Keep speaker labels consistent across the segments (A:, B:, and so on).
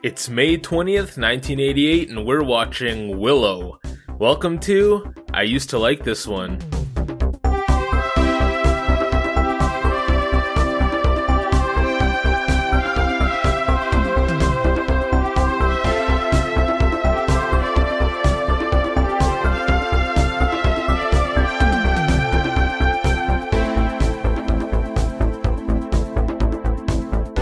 A: It's May 20th, 1988, and we're watching Willow. Welcome to I Used to Like This One.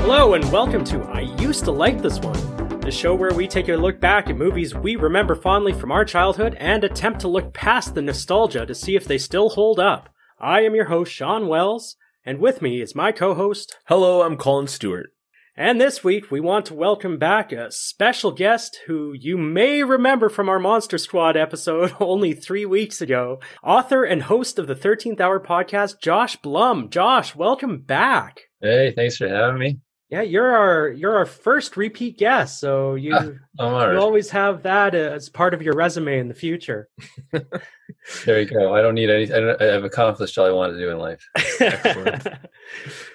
B: Hello, and welcome to Used to Like This One, the show where we take a look back at movies we remember fondly from our childhood and attempt to look past the nostalgia to see if they still hold up. I am your host, Sean Wells, and with me is my co host.
A: Hello, I'm Colin Stewart.
B: And this week, we want to welcome back a special guest who you may remember from our Monster Squad episode only three weeks ago. Author and host of the 13th Hour podcast, Josh Blum. Josh, welcome back.
C: Hey, thanks for having me.
B: Yeah, you're our you're our first repeat guest, so you you always have that as part of your resume in the future.
C: There you go. I don't need any. I, don't, I have accomplished all I wanted to do in life.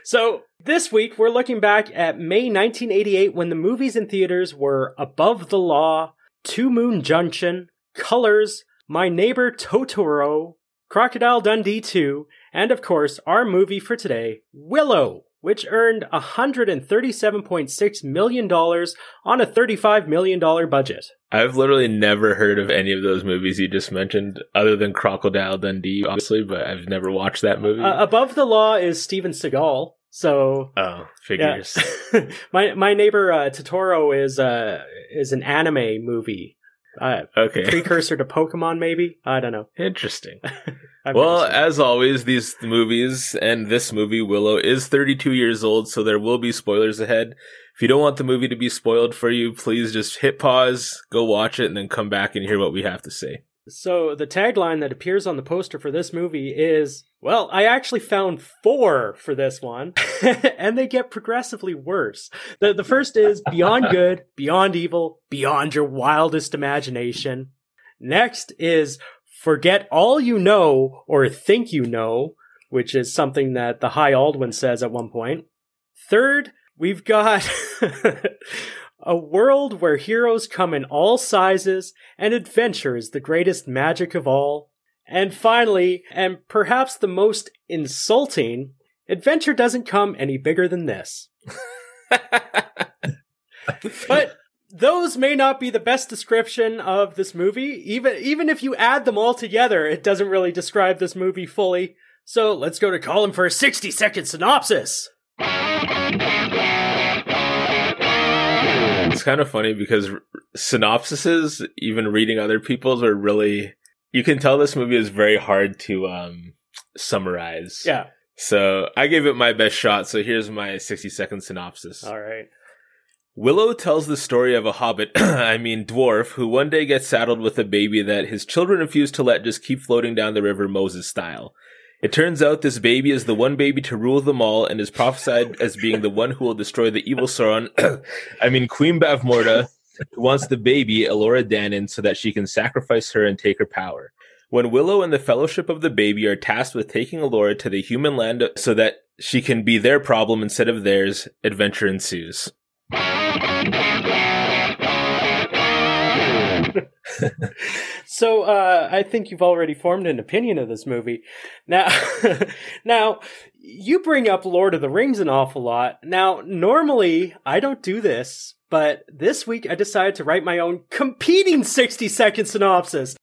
B: So this week we're looking back at May 1988 when the movies in theaters were Above the Law, Two Moon Junction, Colors, My Neighbor Totoro, Crocodile Dundee 2, and of course our movie for today, Willow. Which earned $137.6 million on a $35 million budget.
A: I've literally never heard of any of those movies you just mentioned, other than Crocodile Dundee, obviously, but I've never watched that movie.
B: Uh, Above the Law is Steven Seagal. So
A: oh, figures.
B: my my neighbor uh, Totoro is uh is an anime movie. Uh,
A: Okay.
B: precursor to Pokemon, maybe. I don't know.
A: Interesting. Well,
B: never seen it.
A: as always, these movies and this movie, Willow, is 32 years old, so there will be spoilers ahead. If you don't want the movie to be spoiled for you, please just hit pause, go watch it, and then come back and hear what we have to say.
B: so the tagline that appears on the poster for this movie is, "Well, I actually found four for this one, and they get progressively worse." The the first is beyond good, beyond evil, beyond your wildest imagination. Next is forget all you know or think you know, which is something that the High Aldwin says at one point. Third, we've got a world where heroes come in all sizes and adventure is the greatest magic of all. And finally, and perhaps the most insulting, adventure doesn't come any bigger than this. But those may not be the best description of this movie. Even even if you add them all together, it doesn't really describe this movie fully. So let's go to Colin for a 60 second synopsis.
A: It's kind of funny because synopsises, even reading other people's, are really. You can tell this movie is very hard to um, summarize.
B: Yeah.
A: So I gave it my best shot. So here's my 60 second synopsis.
B: All right.
A: Willow tells the story of a hobbit, I mean dwarf, who one day gets saddled with a baby that his children refuse to let just keep floating down the river Moses style. It turns out this baby is the one baby to rule them all and is prophesied as being the one who will destroy the evil Sauron, I mean Queen Bavmorda, who wants the baby, Elora Dannon, so that she can sacrifice her and take her power. When Willow and the Fellowship of the Baby are tasked with taking Elora to the human land so that she can be their problem instead of theirs, adventure ensues.
B: So uh, I think you've already formed an opinion of this movie. Now, now you bring up Lord of the Rings an awful lot. Now, normally I don't do this, but this week I decided to write my own competing sixty second synopsis.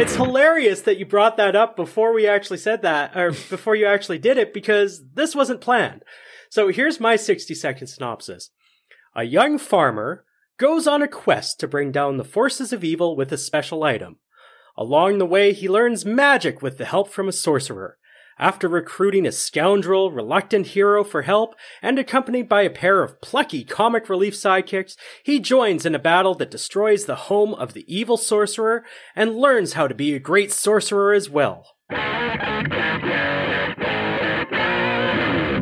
B: It's hilarious that you brought that up before we actually said that, or before you actually did it, because this wasn't planned. So here's my 60 second synopsis. A young farmer goes on a quest to bring down the forces of evil with a special item. Along the way, he learns magic with the help from a sorcerer. After recruiting a scoundrel, reluctant hero for help, and accompanied by a pair of plucky comic relief sidekicks, he joins in a battle that destroys the home of the evil sorcerer and learns how to be a great sorcerer as well.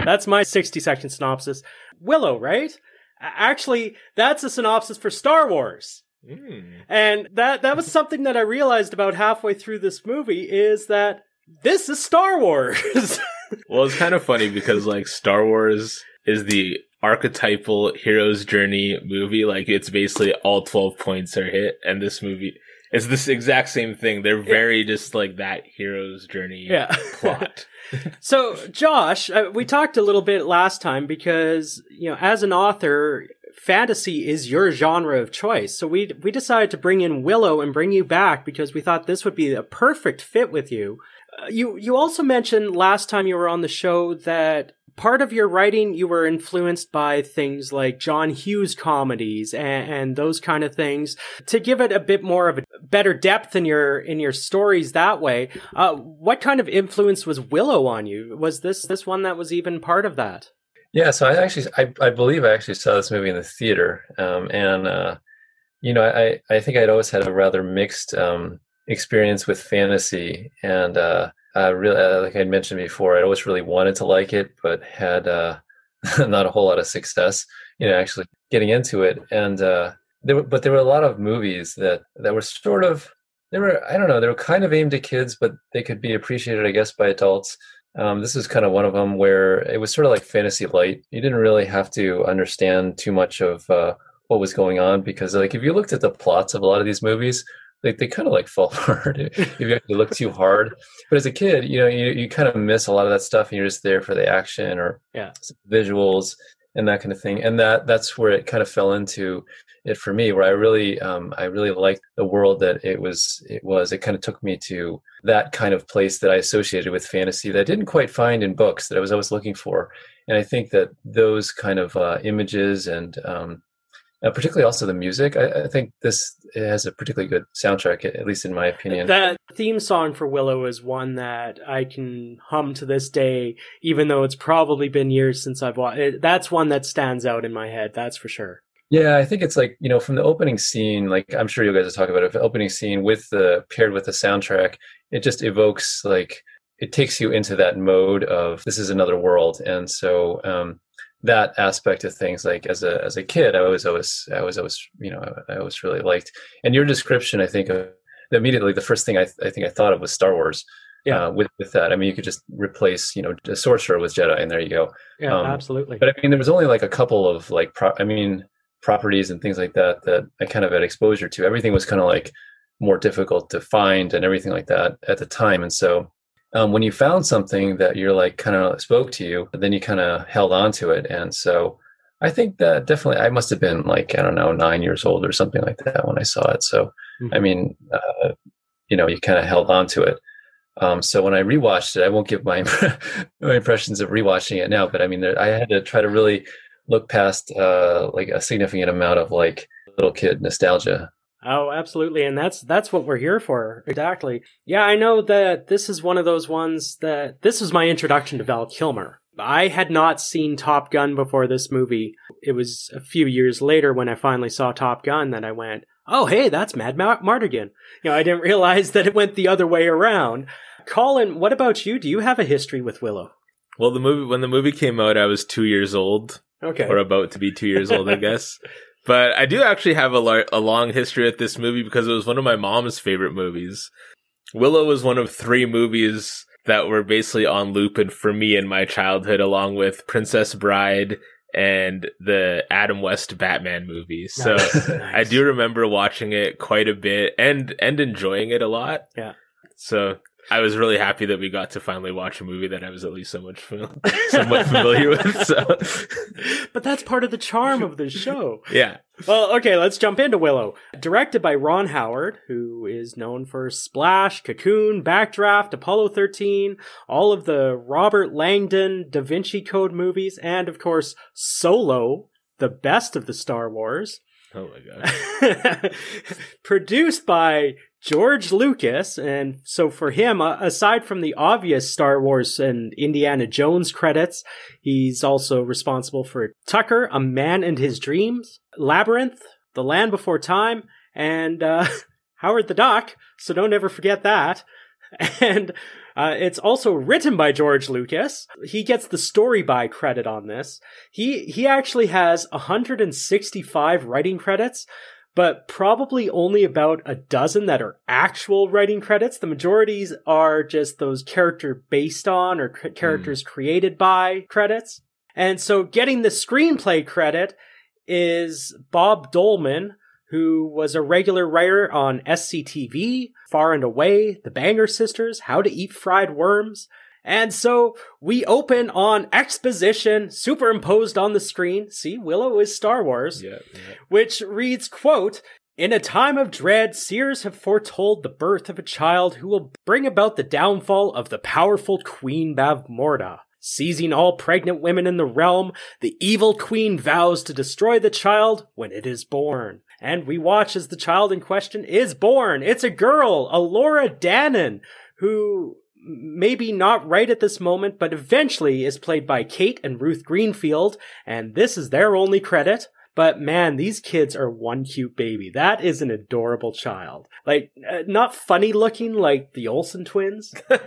B: That's my 60 second synopsis. Willow, right? Actually, that's a synopsis for Star Wars.
A: Mm.
B: And that that was something that I realized about halfway through this movie is that this is Star Wars.
A: Well, it's kind of funny because like Star Wars is the archetypal hero's journey movie. Like it's basically all 12 points are hit and this movie is this exact same thing. They're very yeah. just like that hero's journey yeah. plot.
B: so Josh, uh, we talked a little bit last time because, you know, as an author, fantasy is your genre of choice. So we we decided to bring in Willow and bring you back because we thought this would be a perfect fit with you. Uh, you you also mentioned last time you were on the show that part of your writing you were influenced by things like John Hughes comedies and, and, those kind of things to give it a bit more of a better depth in your in your stories that way. Uh, what kind of influence was Willow on you? Was this this one that was even part of that?
C: Yeah, so I actually I, I believe I actually saw this movie in the theater, um, and uh, you know I I think I'd always had a rather mixed um, experience with fantasy and. Uh, uh, really, uh, like I mentioned before, I'd always really wanted to like it, but had uh, not a whole lot of success, you know, actually getting into it. And uh, there were, but there were a lot of movies that that were sort of, they were, I don't know, they were kind of aimed at kids, but they could be appreciated, I guess, by adults. Um, this is kind of one of them where it was sort of like fantasy light. You didn't really have to understand too much of uh, what was going on because, like, if you looked at the plots of a lot of these movies, they, they kind of like fall apart if you actually look too hard. But as a kid, you know, you, you kind of miss a lot of that stuff and you're just there for the action or
B: yeah.
C: visuals and that kind of thing. And that that's where it kind of fell into it for me, where I really um, I really liked the world that it was it was. It kind of took me to that kind of place that I associated with fantasy that I didn't quite find in books that I was always looking for. And I think that those kind of uh, images and um, uh, particularly also the music. I, I, think this has a particularly good soundtrack, at least in my opinion.
B: That theme song for Willow is one that I can hum to this day, even though it's probably been years since I've watched it. That's one that stands out in my head, that's for sure.
C: Yeah, I think it's like, you know, from the opening scene, like I'm sure you guys will talk about it, the opening scene with the paired with the soundtrack, it just evokes like it takes you into that mode of this is another world. And so um that aspect of things like as a as a kid i was always i was always you know i always really liked. And your description i think of immediately the first thing i, I think i thought of was star wars yeah. uh, with with that. I mean you could just replace you know a sorcerer with jedi and there you go.
B: Yeah um, absolutely.
C: but i mean there was only like a couple of like pro- i mean properties and things like that that i kind of had exposure to everything was kind of like more difficult to find and everything like that at the time and so um, when you found something that you're like kind of spoke to you, then you kind of held on to it. And so I think that definitely, I must have been like, I don't know, nine years old or something like that when I saw it. So, mm-hmm. I mean, uh, you know, you kind of held on to it. Um, so when I rewatched it, I won't give my my impressions of rewatching it now, but I mean, there, I had to try to really look past uh, like a significant amount of like little kid nostalgia
B: Oh, absolutely. And that's that's what we're here for. Exactly. Yeah, I know that this is one of those ones that this was my introduction to Val Kilmer. I had not seen Top Gun before this movie. It was a few years later when I finally saw Top Gun that I went, "Oh, hey, that's Mad Ma- Mardigan." You know, I didn't realize that it went the other way around. Colin, what about you? Do you have a history with Willow?
A: Well, the movie when the movie came out, I was 2 years old.
B: Okay.
A: Or about to be 2 years old, I guess. But I do actually have a, lar- a long history with this movie because it was one of my mom's favorite movies. Willow was one of three movies that were basically on loop and for me in my childhood, along with Princess Bride and the Adam West Batman movie. So nice. I do remember watching it quite a bit and and enjoying it a lot.
B: Yeah.
A: So I was really happy that we got to finally watch a movie that I was at least so much somewhat familiar with. So.
B: But that's part of the charm of the show.
A: Yeah.
B: Well, okay, let's jump into Willow. Directed by Ron Howard, who is known for Splash, Cocoon, Backdraft, Apollo 13, all of the Robert Langdon Da Vinci Code movies, and of course, Solo, the best of the Star Wars.
A: Oh my god.
B: Produced by George Lucas, and so for him, uh, aside from the obvious Star Wars and Indiana Jones credits, he's also responsible for Tucker, A Man and His Dreams, Labyrinth, The Land Before Time, and uh, Howard the Duck, so don't ever forget that. And uh, it's also written by George Lucas. He gets the story by credit on this. He he actually has 165 writing credits, but probably only about a dozen that are actual writing credits. The majorities are just those character based on or c- characters mm. created by credits. And so getting the screenplay credit is Bob Dolman, who was a regular writer on SCTV, Far and Away, The Banger Sisters, How to Eat Fried Worms. And so we open on exposition superimposed on the screen. See, Willow is Star Wars.
A: Yeah, yeah.
B: Which reads, quote, in a time of dread, seers have foretold the birth of a child who will bring about the downfall of the powerful Queen Bavmorda. Seizing all pregnant women in the realm, the evil queen vows to destroy the child when it is born. And we watch as the child in question is born. It's a girl, Alora Danan, who maybe not right at this moment, but eventually is played by Kate and Ruth Greenfield, and this is their only credit. But man, these kids are one cute baby. That is an adorable child. Like, uh, not funny looking like the Olsen twins. and,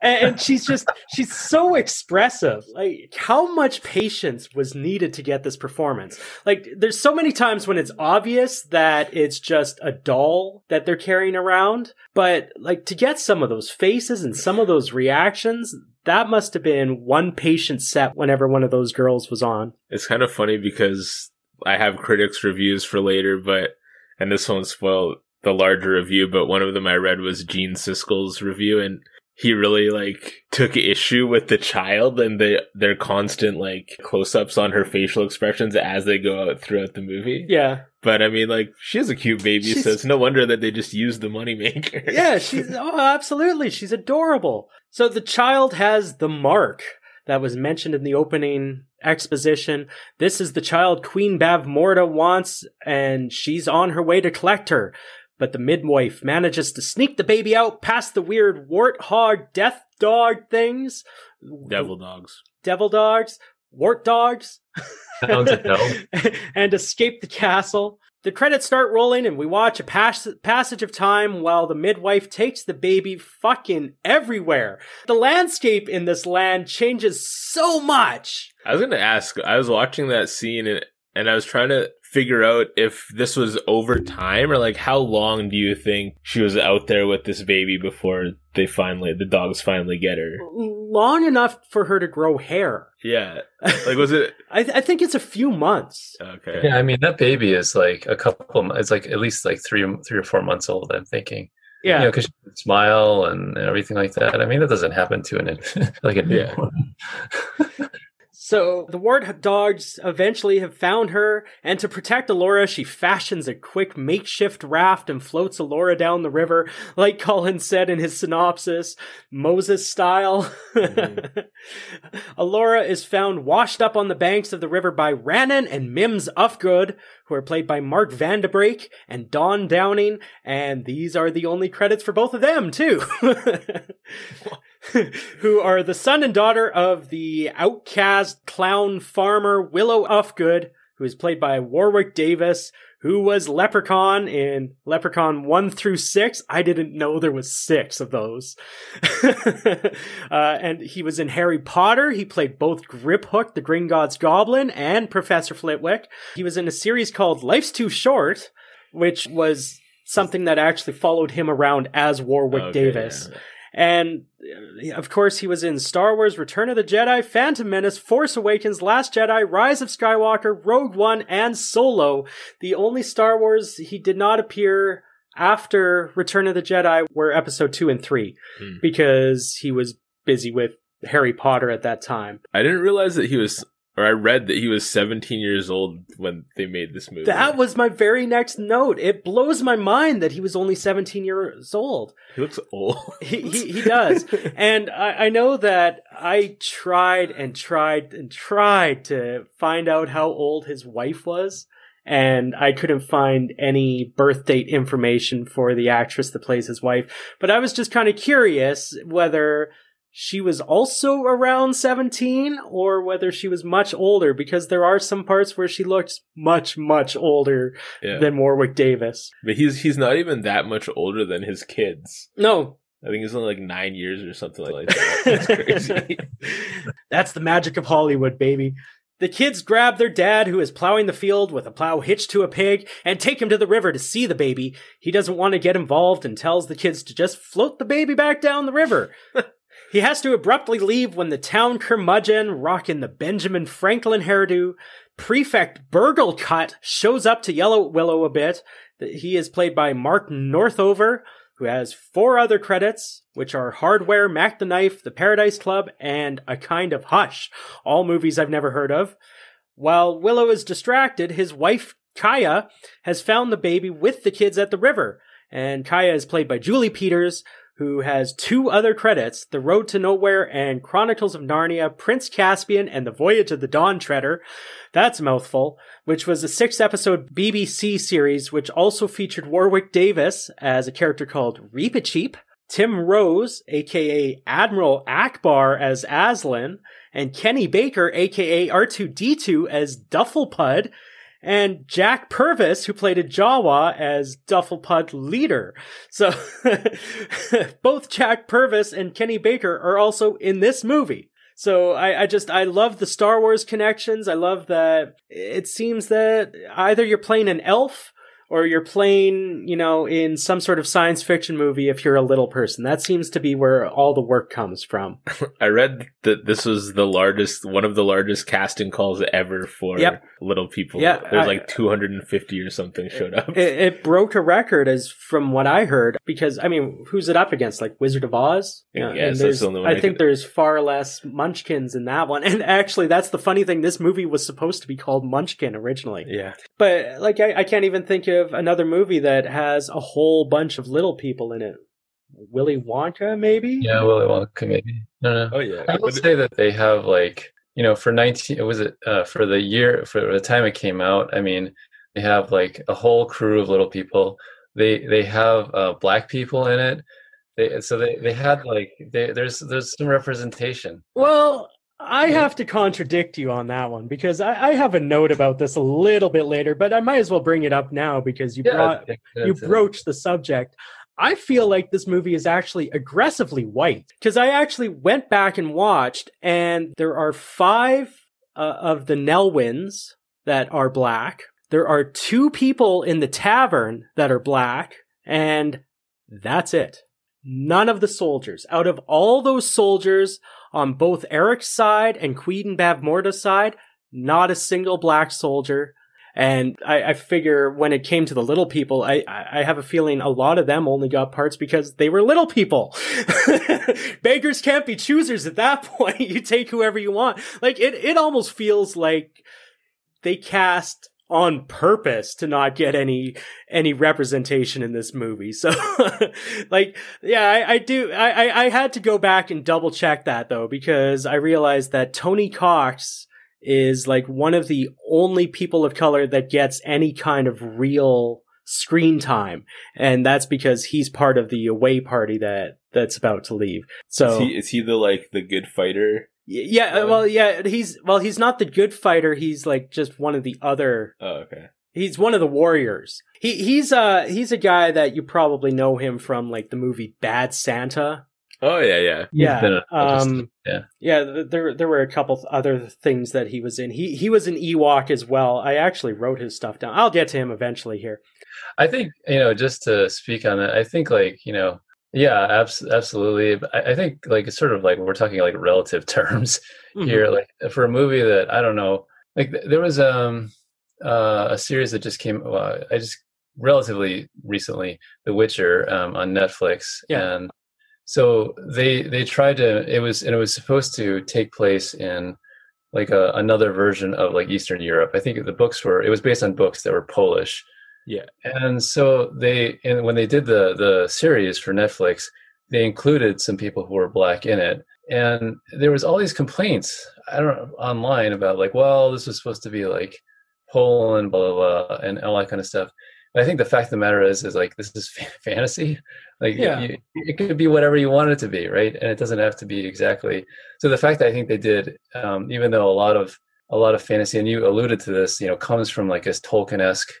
B: and she's just, she's so expressive. Like, how much patience was needed to get this performance? Like, there's so many times when it's obvious that it's just a doll that they're carrying around. But, like, to get some of those faces and some of those reactions, that must have been one patient set whenever one of those girls was on.
A: It's kind of funny because I have critics reviews for later, but and this won't spoil the larger review, but one of them I read was Gene Siskel's review and he really like took issue with the child and the their constant like close-ups on her facial expressions as they go out throughout the movie.
B: Yeah.
A: But I mean like she has a cute baby, she's, so it's no wonder that they just used the moneymaker.
B: yeah, she's oh absolutely. She's adorable. So the child has the mark that was mentioned in the opening exposition. This is the child Queen Bavmorda wants, and she's on her way to collect her. But the midwife manages to sneak the baby out past the weird warthog death dog things.
A: Devil dogs.
B: Devil dogs. Wart dogs. and escape the castle. The credits start rolling and we watch a pas- passage of time while the midwife takes the baby fucking everywhere. The landscape in this land changes so much.
A: I was going to ask, I was watching that scene and, and I was trying to figure out if this was over time or like how long do you think she was out there with this baby before they finally the dogs finally get her?
B: Long enough for her to grow hair.
A: Yeah. Like was it
B: I, th- I think it's a few months.
A: Okay.
C: Yeah i mean that baby is like a couple it's like at least like three three or four months old i'm thinking.
B: Yeah.
C: You know because smile and everything like that. I mean that doesn't happen to an like a newborn.
B: yeah. So the wart dogs eventually have found her, and to protect Alora, she fashions a quick makeshift raft and floats Alora down the river, like Colin said in his synopsis, Moses style. Mm-hmm. Alora is found washed up on the banks of the river by Ranon and Mims Ufgood, who are played by Mark Vandebrake and Dawn Downing, and these are the only credits for both of them, too. who are the son and daughter of the outcast clown farmer Willow Ufgood, who is played by Warwick Davis, who was Leprechaun in Leprechaun 1 through 6. I didn't know there was 6 of those. uh, and he was in Harry Potter. He played both Griphook, the Gringotts Goblin, and Professor Flitwick. He was in a series called Life's Too Short, which was something that actually followed him around as Warwick okay, Davis. Yeah. And uh, of course, he was in Star Wars Return of the Jedi, Phantom Menace, Force Awakens, Last Jedi, Rise of Skywalker, Rogue One, and Solo. The only Star Wars he did not appear after Return of the Jedi were episode 2 and 3 hmm. because he was busy with Harry Potter at that time.
A: I didn't realize that he was or I read that he was 17 years old when they made this movie.
B: That was my very next note. It blows my mind that he was only 17 years old.
A: He looks old.
B: he, he, he does. and I, I know that I tried and tried and tried to find out how old his wife was. And I couldn't find any birth date information for the actress that plays his wife. But I was just kind of curious whether she was also around 17 or whether she was much older because there are some parts where she looks much much older yeah. than Warwick Davis.
A: But he's he's not even that much older than his kids.
B: No.
A: I think he's only like 9 years or something like that. That's crazy.
B: That's the magic of Hollywood, baby. The kids grab their dad, who is plowing the field with a plow hitched to a pig, and take him to the river to see the baby. He doesn't want to get involved and tells the kids to just float the baby back down the river. He has to abruptly leave when the town curmudgeon, rocking the Benjamin Franklin hairdo, Prefect Burglekutt shows up to Yellow Willow a bit. He is played by Mark Northover, who has four other credits, which are Hardware, Mac the Knife, The Paradise Club, and A Kind of Hush, all movies I've never heard of. While Willow is distracted, his wife, Kiaya, has found the baby with the kids at the river. And Kiaya is played by Julie Peters, who has two other credits The Road to Nowhere and Chronicles of Narnia, Prince Caspian, and The Voyage of the Dawn Treader. That's a mouthful, which was a six episode BBC series, which also featured Warwick Davis as a character called Reepicheep, Tim Rose, aka Admiral Ackbar, as Aslan, and Kenny Baker, aka R2D2 as Dufflepud, and Jack Purvis, who played a Jawa as Dufflepud leader. So both Jack Purvis and Kenny Baker are also in this movie. So I, I just I love the Star Wars connections. I love that it seems that either you're playing an elf or you're playing, you know, in some sort of science fiction movie if you're a little person. That seems to be where all the work comes from.
A: I read that this was the largest, one of the largest casting calls ever for
B: Yep.
A: little people.
B: Yeah,
A: There's like 250 or something showed up.
B: It, it broke a record, as from what I heard, because I mean, who's it up against? Like Wizard of Oz?
A: Yeah, so that's the only one
B: I
A: I
B: think
A: could-
B: there's far less Munchkins in that one. And actually, that's the funny thing. This movie was supposed to be called Munchkin originally,
A: yeah.
B: but like I, I can't even think of another movie that has a whole bunch of little people in it. Willy Wonka, maybe?
C: Yeah, Willy Wonka maybe. No, no.
A: Oh yeah.
C: I would say that they have like you know for 19 was it uh, for the year for the time it came out. I mean, they have like a whole crew of little people. They they have uh, black people in it. They, so they, they had like they, there's there's some representation.
B: Well, I have to contradict you on that one because I, I have a note about this a little bit later, but I might as well bring it up now because you brought you broached the subject. I feel like this movie is actually aggressively white because I actually went back and watched, and there are five uh, of the Nelwyns that are black. There are two people in the tavern that are black, and that's it. None of the soldiers. Out of all those soldiers on both Airk's side and Queen Bavmorda's side, not a single black soldier. And I, I figure when it came to the little people, I, I I have a feeling a lot of them only got parts because they were little people. Beggars can't be choosers at that point. You take whoever you want. Like it, it almost feels like they cast on purpose to not get any any representation in this movie. So like yeah, I, I do I, I I had to go back and double check that though, because I realized that Tony Cox is like one of the only people of color that gets any kind of real screen time. And that's because he's part of the away party that that's about to leave. So
A: Is he, is he the like the good fighter?
B: Y- Yeah, uh, well, yeah, he's well, he's not the good fighter. He's like just one of the other.
A: Oh okay.
B: He's one of the warriors. He he's uh he's a guy that you probably know him from like the movie Bad Santa.
A: Oh yeah yeah.
C: He's
B: Yeah,
C: been a-
B: um,
C: yeah.
B: Yeah, there there were a couple other things that he was in. He he was an Ewok as well. I actually wrote his stuff down. I'll get to him eventually here.
C: I think you know just to speak on that. I think like you know yeah abs- absolutely. I, I think like it's sort of like we're talking like relative terms.
B: Mhm.
C: here like for a movie that i don't know like th- there was um uh, a series that just came well, i just relatively recently the witcher um on netflix
B: Yeah.
C: and so they they tried to it was and it was supposed to take place in like a, another version of like eastern europe i think the books were it was based on books that were polish
A: Yeah.
C: and so they and when they did the the series for netflix they included some people who were black in it and there was all these complaints i don't know online about like well this was supposed to be like poland blah blah blah and all that kind of stuff i think the fact of the matter is is like this is fantasy like
B: Yeah.
C: you, it could be whatever you want it to be right and it doesn't have to be exactly so the fact that i think they did um, even though a lot of a lot of fantasy and you alluded to this you know comes from like this tolkien-esque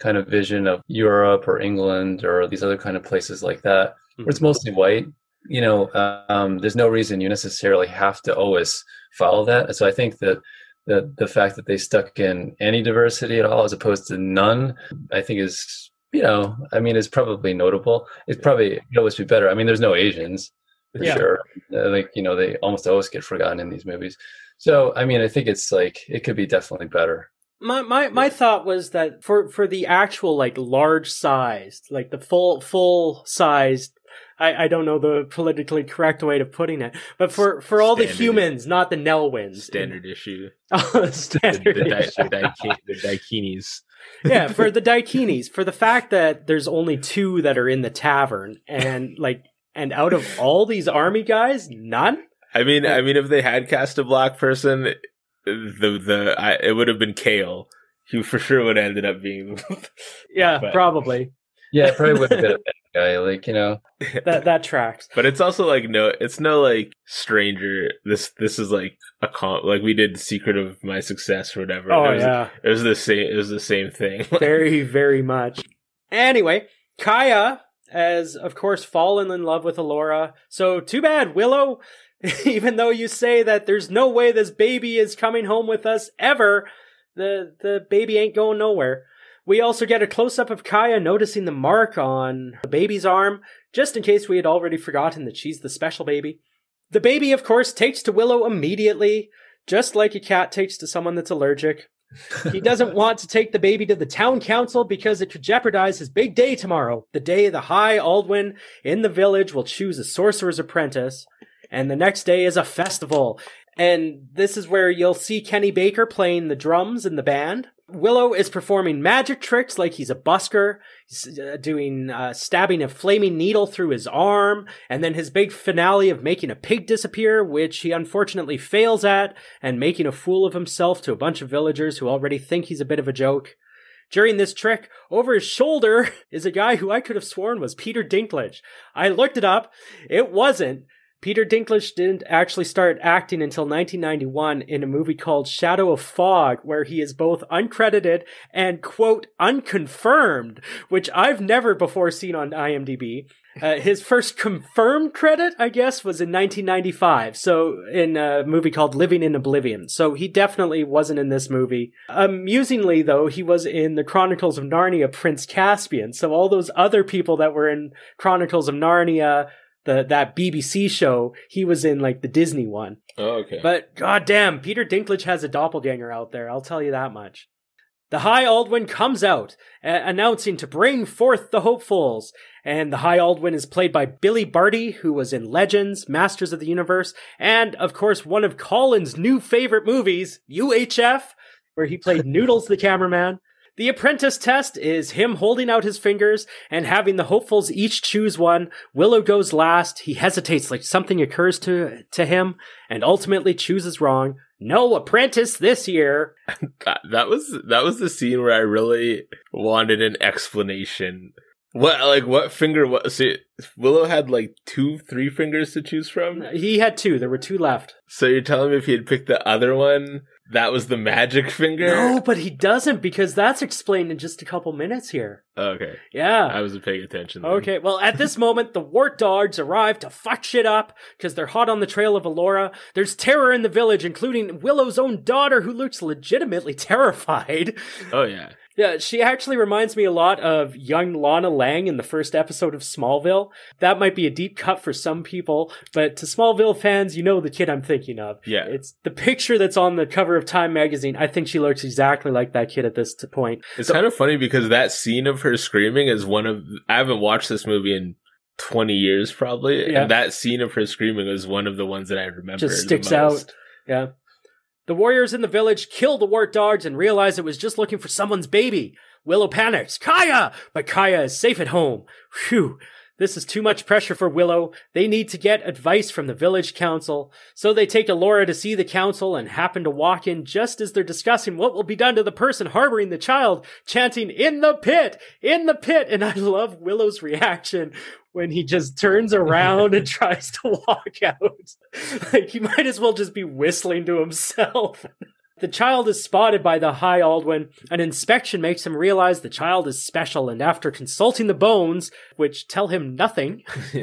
C: kind of vision of europe or england or these other kind of places like that where it's mostly white you know um, there's no reason you necessarily have to always follow that so i think that the the fact that they stuck in any diversity at all as opposed to none i think is you know i mean is probably notable it's probably it always be better i mean there's no asians for
B: Yeah.
C: sure. Uh, like you know, they almost always get forgotten in these movies. So I mean, I think it's like it could be definitely better.
B: My my my thought was that for for the actual like large sized, like the full full sized I, I don't know the politically correct way of putting it, but for, for all the
A: Standard.
B: humans, not the Nelwyns.
A: Standard issue.
B: Oh,
A: The,
B: standard.
A: the, the, Daiki- the Daikinis.
B: yeah, for the Daikinis, for the fact that there's only two that are in the tavern, and like, and out of all these army guys, none.
A: I mean, I mean, if they had cast a black person, the the I, it would have been Kael. He for sure would have ended up being.
B: Yeah,
A: But-
B: probably
C: Yeah, it probably would have been a bad guy. Like you know,
B: that that tracks.
A: but it's also like no, it's no like stranger. This this is like a comp. Like we did Secret of My Success or whatever.
B: Oh
A: it was,
B: yeah,
A: it was the same. It was the same thing.
B: very very much. Anyway, Kiaya has of course fallen in love with Alora. So too bad, Willow. Even though you say that there's no way this baby is coming home with us ever, the the baby ain't going nowhere. We also get a close up of Kiaya noticing the mark on the baby's arm, just in case we had already forgotten that she's the special baby. The baby, of course, takes to Willow immediately, just like a cat takes to someone that's allergic. He doesn't want to take the baby to the town council because it could jeopardize his big day tomorrow, the day the High Aldwin in the village will choose a sorcerer's apprentice. And the next day is a festival. And this is where you'll see Kenny Baker playing the drums in the band. Willow is performing magic tricks like he's a busker. He's uh, doing uh, stabbing a flaming needle through his arm, and then his big finale of making a pig disappear, which he unfortunately fails at, and making a fool of himself to a bunch of villagers who already think he's a bit of a joke. During this trick, over his shoulder is a guy who I could have sworn was Peter Dinklage. I looked it up. It wasn't. Peter Dinklage didn't actually start acting until 1991 in a movie called Shadow of Fog, where he is both uncredited and, quote, unconfirmed, which I've never before seen on IMDb. Uh, his first confirmed credit, I guess, was in 1995. So in a movie called Living in Oblivion. So he definitely wasn't in this movie. Amusingly, though, he was in the Chronicles of Narnia, Prince Caspian. So all those other people that were in Chronicles of Narnia, the that BBC show, he was in like the Disney one.
A: oh, okay.
B: But goddamn, Peter Dinklage has a doppelganger out there. I'll tell you that much. The High Aldwin comes out, uh, announcing to bring forth the hopefuls. And the High Aldwin is played by Billy Barty, who was in Legends, Masters of the Universe, and of course one of Colin's new favorite movies, UHF, where he played Noodles the cameraman. The apprentice test is him holding out his fingers and having the hopefuls each choose one. Willow goes last. He hesitates like something occurs to, to him and ultimately chooses wrong. No apprentice this year.
A: that, that was that was the scene where I really wanted an explanation. What like what finger? What? See, Willow had like two, three fingers to choose from.
B: He had two. There were two left.
A: So you're telling me if he had picked the other one, that was the magic finger?
B: No, but he doesn't because that's explained in just a couple minutes here.
A: Okay,
B: Yeah.
A: I wasn't paying attention. then.
B: Okay, well, at this moment, the wart dogs arrive to fuck shit up because they're hot on the trail of Alora. There's terror in the village, including Willow's own daughter, who looks legitimately terrified.
A: Oh yeah.
B: Yeah, she actually reminds me a lot of young Lana Lang in the first episode of Smallville. That might be a deep cut for some people, but to Smallville fans, you know the kid I'm thinking of.
A: Yeah.
B: It's the picture that's on the cover of Time magazine. I think she looks exactly like that kid at this point.
A: It's kind of funny because that scene of her screaming is one of I haven't watched this movie in 20 years probably
B: Yeah.
A: and that scene of her screaming is one of the ones that I remember
B: Just sticks out. Yeah. The warriors in the village kill the wart dogs and realize it was just looking for someone's baby. Willow panics. Kiaya! But Kiaya is safe at home. Phew. This is too much pressure for Willow. They need to get advice from the village council. So they take Alora to see the council and happen to walk in just as they're discussing what will be done to the person harboring the child, chanting, In the pit! In the pit! And I love Willow's reaction when he just turns around and tries to walk out. Like he might as well just be whistling to himself. The child is spotted by the High Aldwin. An inspection makes him realize the child is special, and after consulting the bones, which tell him nothing,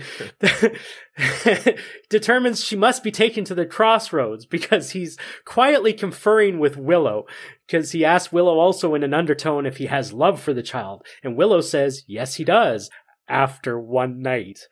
B: determines she must be taken to the crossroads because he's quietly conferring with Willow. Because he asks Willow also in an undertone if he has love for the child, and Willow says, yes, he does, after one night.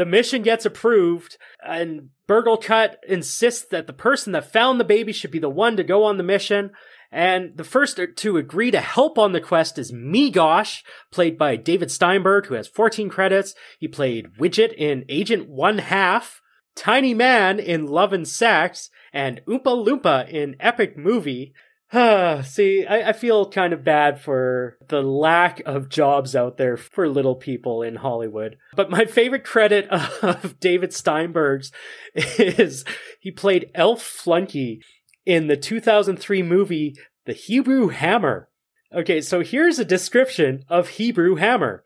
B: The mission gets approved, and Burglekutt insists that the person that found the baby should be the one to go on the mission. And the first to agree to help on the quest is Meegosh, played by David Steinberg, who has 14 credits. He played Widget in Agent One Half, Tiny Man in Love and Sex, and Oompa Loompa in Epic Movie. See, I, I, feel kind of bad for the lack of jobs out there for little people in Hollywood. But my favorite credit of David Steinberg's is he played Elf Flunky in the 2003 movie The Hebrew Hammer. Okay, so here's a description of Hebrew Hammer.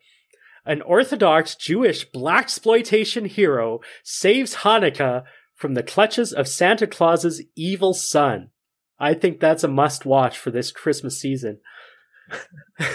B: An Orthodox Jewish blaxploitation hero saves Hanukkah from the clutches of Santa Claus's evil son. I think that's a must watch for this Christmas season.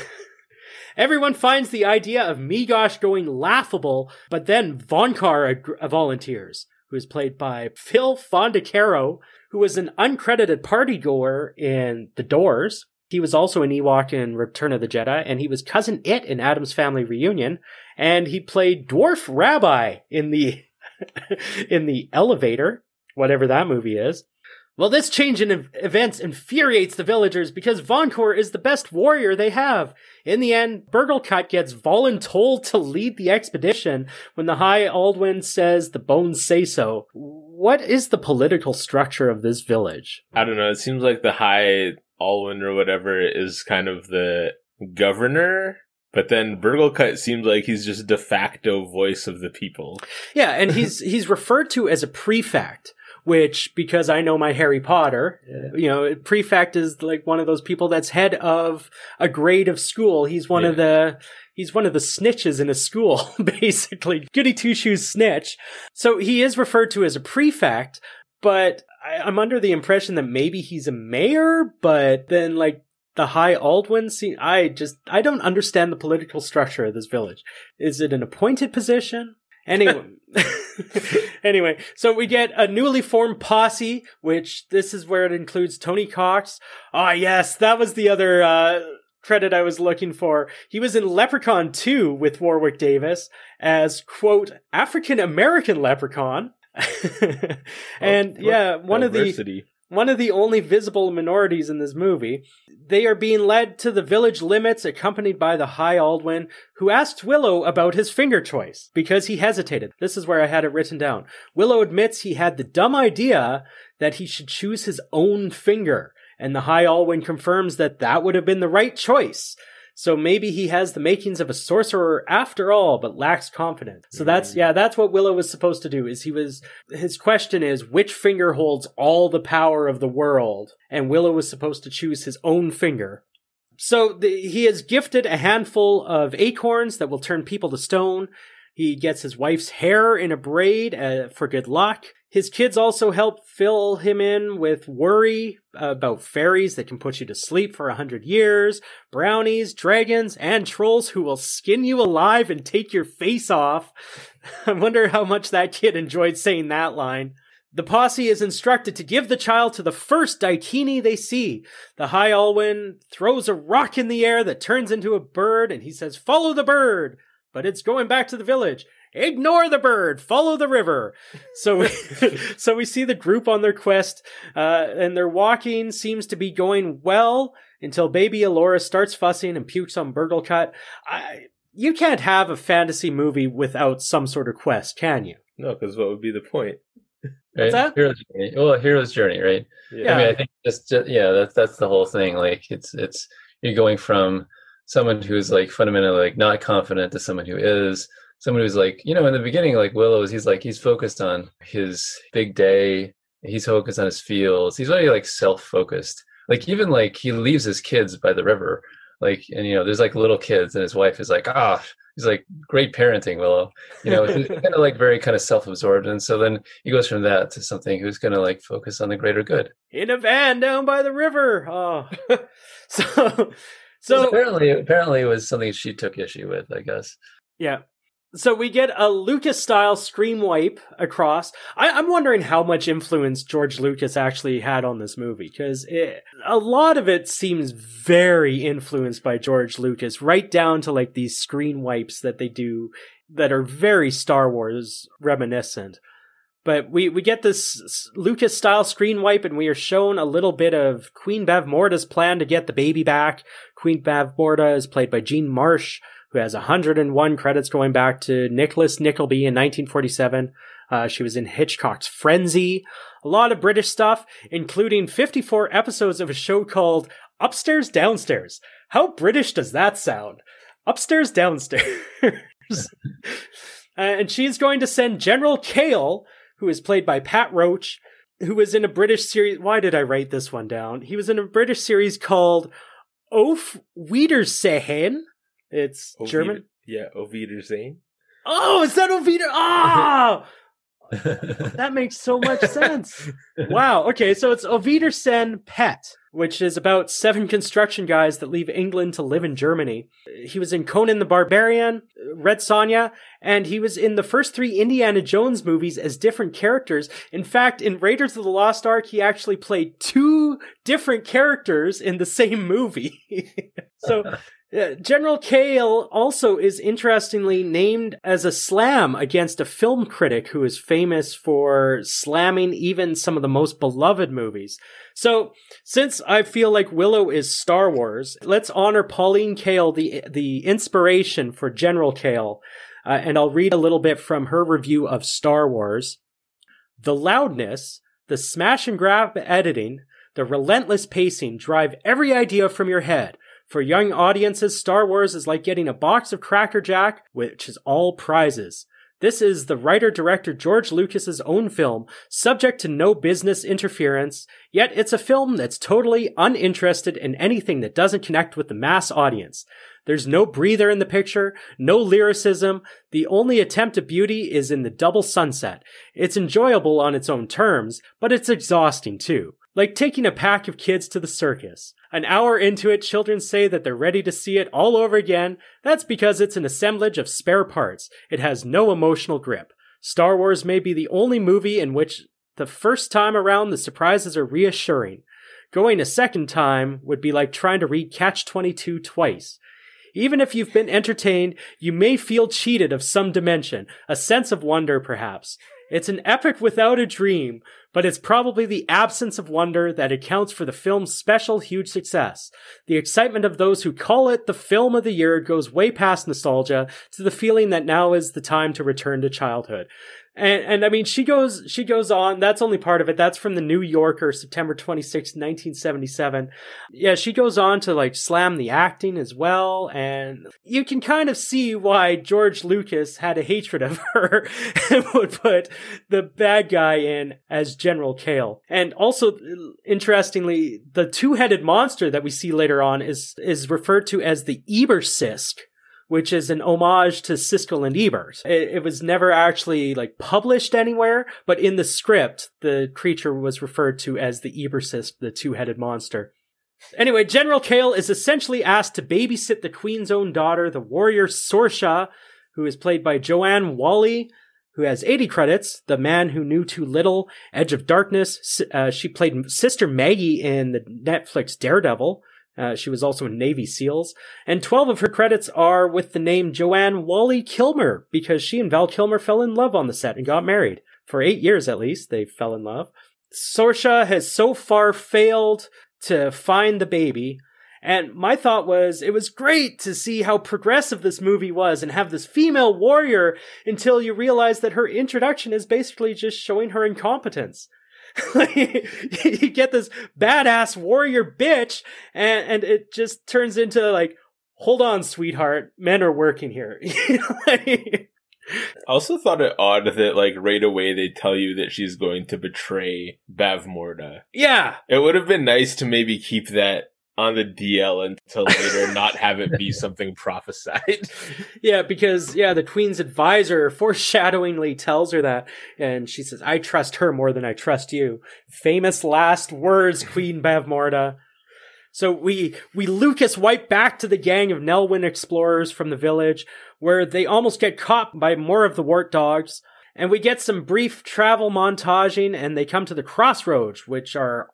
B: Everyone finds the idea of Meegosh going laughable, but then Vohnkar ag- volunteers, who is played by Phil Fondacaro, who was an uncredited party goer in The Doors. He was also an Ewok in Return of the Jedi, and he was Cousin It in Addams Family Reunion, and he played Dwarf Rabbi in the in the Elevator, whatever that movie is. Well, this change in events infuriates the villagers because Vohnkar is the best warrior they have. In the end, Burglekutt gets voluntold to lead the expedition when the High Aldwin says the bones say so. What is the political structure of this village?
A: I don't know. It seems like the High Aldwin or whatever is kind of the governor but then Burglekutt seems like he's just de facto voice of the people.
B: Yeah, and he's he's referred to as a prefect, which because I know my Harry Potter, uh, you know, prefect is like one of those people that's head of a grade of school. He's one yeah. of the he's one of the snitches in a school, basically. Goody two shoes snitch. So he is referred to as a prefect, but I, am under the impression that maybe he's a mayor, but then like the High Aldwin scene, I just I don't understand the political structure of this village. Is it an appointed position? Anyway, anyway, so we get a newly formed posse, which this is where it includes Tony Cox. Ah, yes, that was the other uh, credit I was looking for. He was in Leprechaun 2 with Warwick Davis as, quote, African American Leprechaun. and oh, yeah, one diversity. of the one of the only visible minorities in this movie. They are being led to the village limits, accompanied by the High Aldwin, who asks Willow about his finger choice because he hesitated. This is where I had it written down. Willow admits he had the dumb idea that he should choose his own finger, and the High Aldwin confirms that that would have been the right choice. So maybe he has the makings of a sorcerer after all, but lacks confidence. So that's, yeah, that's what Willow was supposed to do is he was, his question is which finger holds all the power of the world? And Willow was supposed to choose his own finger. So the, he is gifted a handful of acorns that will turn people to stone. He gets his wife's hair in a braid uh, for good luck. His kids also help fill him in with worry about fairies that can put you to sleep for a hundred years, brownies, dragons, and trolls who will skin you alive and take your face off. I wonder how much that kid enjoyed saying that line. The posse is instructed to give the child to the first Daikini they see. The High Aldwin throws a rock in the air that turns into a bird, and he says, Follow the bird! But it's going back to the village ignore the bird, follow the river. So, we, so we see the group on their quest, uh, and their walking seems to be going well until baby Elora starts fussing and pukes on Burglekutt. I, you can't have a fantasy movie without some sort of quest, can you?
A: No, because what would be the point?
C: Right? that? Hero's journey. Well, hero's journey, right? Yeah. I mean, I think just, just yeah, that's that's the whole thing. Like, it's it's you're going from someone who's like fundamentally like not confident to someone who is someone who's like, you know, in the beginning, like Willow's, he's like, he's focused on his big day. He's focused on his fields. He's very like self-focused. Like even like he leaves his kids by the river. Like, and you know, there's like little kids and his wife is like, ah, he's like, great parenting, Willow. You know, he's kind of like very kind of self-absorbed. And so then he goes from that to something who's going to like focus on the greater good.
B: In a van down by the river. Oh, so, so
C: apparently, apparently it was something she took issue with, I guess.
B: Yeah. So we get a Lucas style screen wipe across. I, am wondering how much influence George Lucas actually had on this movie because a lot of it seems very influenced by George Lucas, right down to like these screen wipes that they do that are very Star Wars reminiscent. But we, we get this Lucas style screen wipe and we are shown a little bit of Queen Bavmorda's plan to get the baby back. Queen Bavmorda is played by Jean Marsh, who has 101 credits going back to Nicholas Nickleby in 1947. Uh, she was in Hitchcock's Frenzy, a lot of British stuff, including 54 episodes of a show called Upstairs Downstairs. How British does that sound? Upstairs Downstairs. uh, and she's going to send General Kael, who is played by Pat Roach, who was in a British series. Why did I write this one down? He was in a British series called Auf Wiedersehen. It's German.
A: Yeah, Auf Wiedersehen.
B: Oh, is that Ovider? Ah! that makes so much sense. wow. Okay, so it's Auf Wiedersehen Pet, which is about seven construction guys that leave England to live in Germany. He was in Conan the Barbarian, Red Sonja, and he was in the first three Indiana Jones movies as different characters. In fact, in Raiders of the Lost Ark, he actually played two different characters in the same movie. so General Kael also is interestingly named as a slam against a film critic who is famous for slamming even some of the most beloved movies. So, since I feel like Willow is Star Wars, let's honor Pauline Kael, the the inspiration for General Kael, uh, and I'll read a little bit from her review of Star Wars. The loudness, the smash and grab editing, the relentless pacing drive every idea from your head for young audiences, Star Wars is like getting a box of Cracker Jack, which is all prizes. This is the writer director George Lucas's own film, subject to no business interference, yet it's a film that's totally uninterested in anything that doesn't connect with the mass audience. There's no breather in the picture, no lyricism. The only attempt at beauty is in the double sunset. It's enjoyable on its own terms, but it's exhausting too. Like taking a pack of kids to the circus. An hour into it, children say that they're ready to see it all over again. That's because it's an assemblage of spare parts. It has no emotional grip. Star Wars may be the only movie in which the first time around the surprises are reassuring. Going a second time would be like trying to read Catch 22 twice. Even if you've been entertained, you may feel cheated of some dimension, a sense of wonder perhaps. It's an epic without a dream, but it's probably the absence of wonder that accounts for the film's special huge success. The excitement of those who call it the film of the year goes way past nostalgia to the feeling that now is the time to return to childhood. And, and I mean, she goes, she goes on. That's only part of it. That's from the New Yorker, September 26, 1977. Yeah, she goes on to like slam the acting as well. And you can kind of see why George Lucas had a hatred of her and would put the bad guy in as General Kael. And also, interestingly, the two-headed monster that we see later on is, is referred to as the Eborsisk which is an homage to Siskel and Ebert. It, it, was never actually like published anywhere, but in the script, the creature was referred to as the Eborsisk, the two-headed monster. Anyway, General Kale is essentially asked to babysit the queen's own daughter, the warrior Sorsha, who is played by Joanne Whalley, who has 80 credits, The Man Who Knew Too Little, Edge of Darkness. Uh, she played Sister Maggie in the Netflix Daredevil. Uh, she was also in Navy SEALs. And 12 of her credits are with the name Joanne Whalley Kilmer, because she and Val Kilmer fell in love on the set and got married. For eight years at least, they fell in love. Sorsha has so far failed to find the baby. And my thought was, it was great to see how progressive this movie was and have this female warrior until you realize that her introduction is basically just showing her incompetence. you get this badass warrior bitch, and and it just turns into like, hold on, sweetheart, men are working here.
A: I also thought it odd that like right away they tell you that she's going to betray Bavmorda.
B: Yeah.
A: It would have been nice to maybe keep that on the DL until later, not have it be something prophesied.
B: Yeah, because yeah, the queen's advisor foreshadowingly tells her that, and she says, "I trust her more than I trust you." Famous last words, Queen Bavmorda. So we we Lucas wipe back to the gang of Nelwyn explorers from the village, where they almost get caught by more of the wart dogs. And we get some brief travel montaging, and they come to the crossroads, which are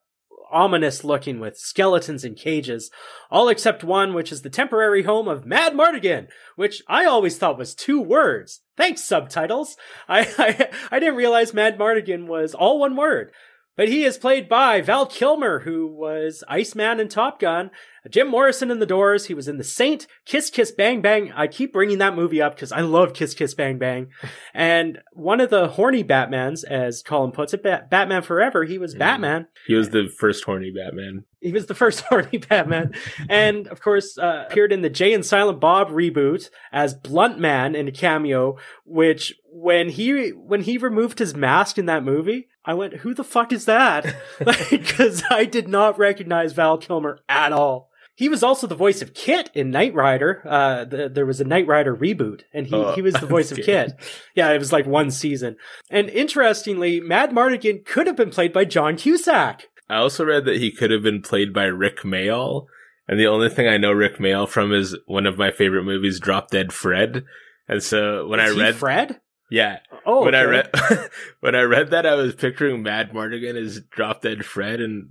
B: ominous looking with skeletons in cages, all except one, which is the temporary home of Madmartigan, which I always thought was two words. Thanks, subtitles. I, I, I didn't realize Madmartigan was all one word. But he is played by Val Kilmer, who was Iceman in Top Gun, Jim Morrison in The Doors. He was in The Saint, Kiss Kiss Bang Bang. I keep bringing that movie up because I love Kiss Kiss Bang Bang. And one of the horny Batmans, as Colin puts it, Batman Forever, he was Batman.
A: He was the first horny Batman.
B: He was the first horny Batman. and of course, uh, appeared in the Jay and Silent Bob reboot as Blunt Man in a cameo, which when he when he removed his mask in that movie, I went, "Who the fuck is that?" Because like, I did not recognize Val Kilmer at all. He was also the voice of KITT in Knight Rider. Uh, the, there was a Knight Rider reboot, and he, oh, he was the voice of KITT. Yeah, it was like one season. And interestingly, Madmartigan could have been played by John Cusack.
A: I also read that he could have been played by Rick Mayall. And the only thing I know Rick Mayall from is one of my favorite movies, Drop Dead Fred. And so when
B: is
A: I read
B: Fred,
A: yeah.
B: Oh,
A: when
B: okay.
A: I read when I read that, I was picturing Madmartigan as Drop Dead Fred, and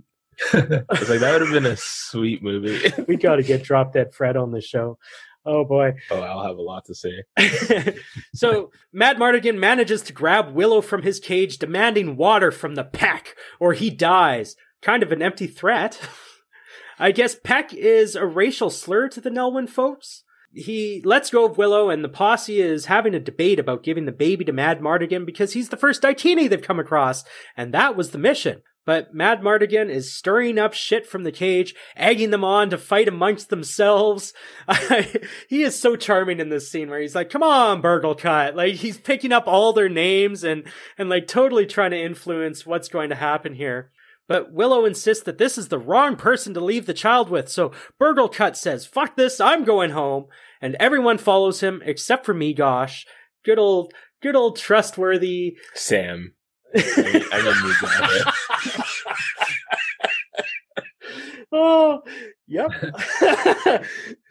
A: I was like, that would have been a sweet movie.
B: we got to get Drop Dead Fred on the show. Oh boy.
A: Oh, I'll have a lot to say.
B: so, Madmartigan manages to grab Willow from his cage, demanding water from the Peck, or he dies. Kind of an empty threat. I guess Peck is a racial slur to the Nelwyn folks he lets go of Willow, and the posse is having a debate about giving the baby to Madmartigan because he's the first Daikini they've come across, and that was the mission. But Madmartigan is stirring up shit from the cage, egging them on to fight amongst themselves. he is so charming in this scene where he's like, come on, Burglekutt. Like, he's picking up all their names and, and like totally trying to influence what's going to happen here. But Willow insists that this is the wrong person to leave the child with, so Burglekutt says, fuck this, I'm going home, and everyone follows him except for Meegosh. Good old, good old trustworthy
A: Sam. I,
B: oh, yep.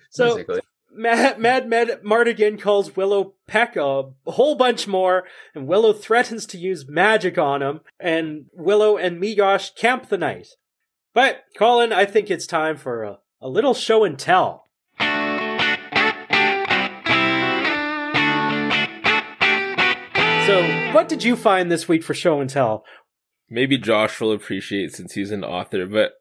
B: so Basically. Mad, Mad Madmartigan calls Willow Peck a whole bunch more, and Willow threatens to use magic on him, and Willow and Meegosh camp the night. But, Colin, I think it's time for a, a little show and tell. So, what did you find this week for show and tell?
A: Maybe Josh will appreciate since he's an author, but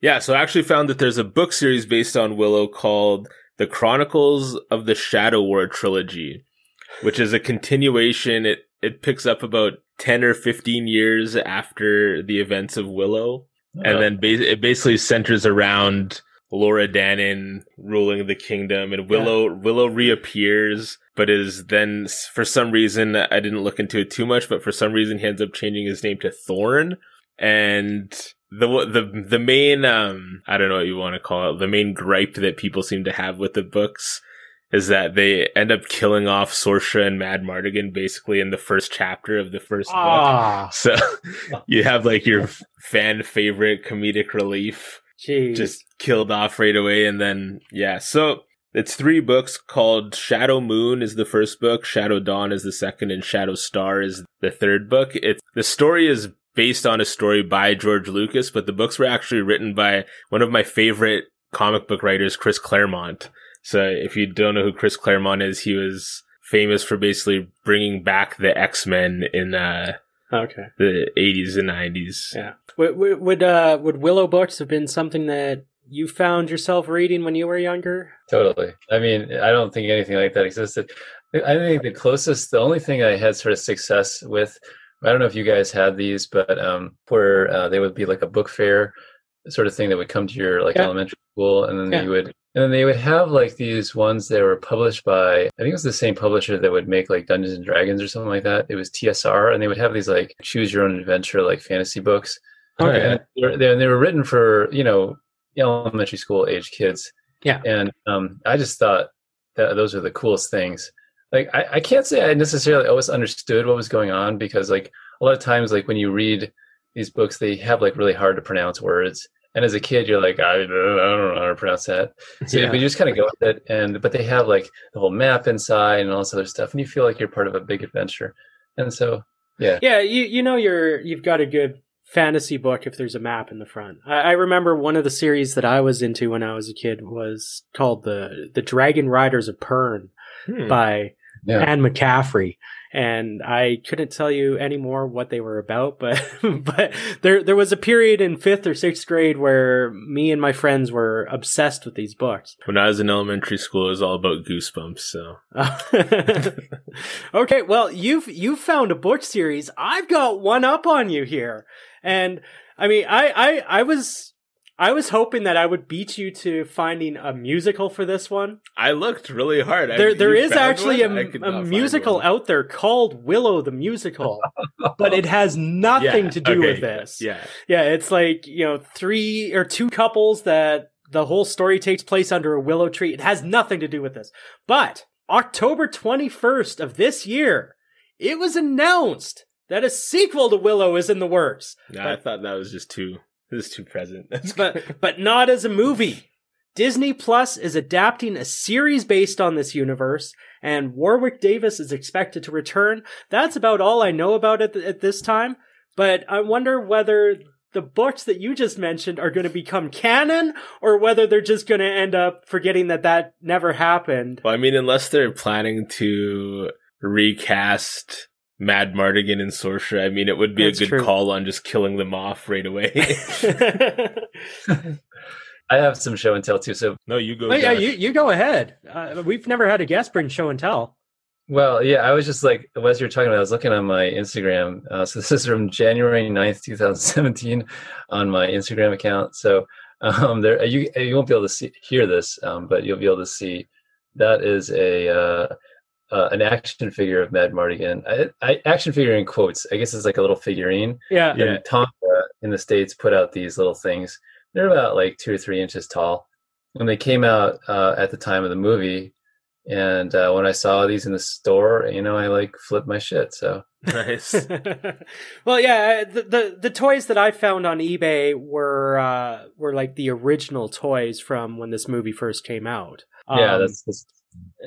A: yeah, so I actually found that there's a book series based on Willow called the Chronicles of the Shadow War trilogy, which is a continuation. It it picks up about ten or fifteen years after the events of Willow, and then ba- it basically centers around Elora Danan ruling the kingdom, and Willow yeah. Willow reappears, but is then for some reason I didn't look into it too much, but for some reason he ends up changing his name to Thorn, and the the the main um I don't know what you want to call it the main gripe that people seem to have with the books is that they end up killing off Sorsha and Madmartigan basically in the first chapter of the first ah. book. So you have like your fan favorite comedic relief
B: Jeez.
A: just killed off right away and then yeah. So it's three books called Shadow Moon is the first book, Shadow Dawn is the second, and Shadow Star is the third book. It's the story is based on a story by George Lucas, but the books were actually written by one of my favorite comic book writers, Chris Claremont. So if you don't know who Chris Claremont is, he was famous for basically bringing back the X Men in uh,
B: okay
A: the eighties and nineties.
B: Yeah. Would would uh, would Willow books have been something that you found yourself reading when you were younger?
C: Totally. I mean, I don't think anything like that existed. I think the closest, the only thing I had sort of success with I don't know if you guys had these, but um, where uh, they would be like a book fair sort of thing that would come to your like yeah. elementary school, and then yeah. you would and then they would have like these ones that were published by I think it was the same publisher that would make like Dungeons and Dragons or something like that. It was TSR, and they would have these like choose your own adventure like fantasy books.
B: Okay.
C: And they were, they were written for you know elementary school age kids.
B: Yeah.
C: And um, I just thought that those are the coolest things like I, I can't say I necessarily always understood what was going on because like a lot of times like when you read these books they have like really hard to pronounce words and as a kid you're like I, I don't know how to pronounce that so yeah. you just kind of go with it and but they have like the whole map inside and all this other stuff and you feel like you're part of a big adventure and so yeah
B: yeah you you know you're you've got a good fantasy book if there's a map in the front. I, I remember one of the series that I was into when I was a kid was called the the Dragon Riders of Pern
A: Hmm.
B: by
C: Yeah.
B: Anne McCaffrey. And I couldn't tell you any more what they were about, but but there there was a period in fifth or sixth grade where me and my friends were obsessed with these books.
A: When I was in elementary school, it was all about goosebumps. So
B: okay, well you've you found a book series. I've got one up on you here, and I mean I I I was. I was hoping that I would beat you to finding a musical for this one.
A: I looked really hard. I-
B: There, there
A: you
B: is actually
A: one? I
B: a, a musical out there called Willow the Musical, but it has nothing
A: Yeah,
B: to do
A: okay,
B: with this.
A: Yeah,
B: Yeah, it's like, you know, three or two couples that the whole story takes place under a willow tree. It has nothing to do with this. But October 21st of this year, it was announced that a sequel to Willow is in the works.
A: no, I thought that was just too. This is too present. That's
B: but but not as a movie. Disney Plus is adapting a series based on this universe, and Warwick Davis is expected to return. That's about all I know about it at this time. But I wonder whether the books that you just mentioned are going to become canon, or whether they're just going to end up forgetting that that never happened.
A: Well, I mean, unless they're planning to recast Madmartigan and Sorsha, I mean, it would be
B: That's
A: a good
B: true.
A: call on just killing them off right away.
C: I have some show and tell too. So,
A: no, you go.
B: Oh, yeah, you you go ahead. Uh, we've never had a guest bring show and tell.
C: well, yeah, I was just like, as you were talking about, I was looking on my Instagram. Uh, so, this is from January 9th, 2017, on my Instagram account. So, um, there you you won't be able to see hear this, um, but you'll be able to see that is a uh, uh, an action figure of Madmartigan. I, I, action figure in quotes. I guess it's like a little figurine.
B: Yeah,
A: Yeah.
C: And Tonka in the states put out these little things. They're about like two or three inches tall, and they came out uh, at the time of the movie. And uh, when I saw these in the store, you know, I like flipped my shit. So
A: nice.
B: well, yeah, the, the the toys that I found on eBay were uh, were like the original toys from when this movie first came out.
C: yeah,
B: Um,
C: that's, that's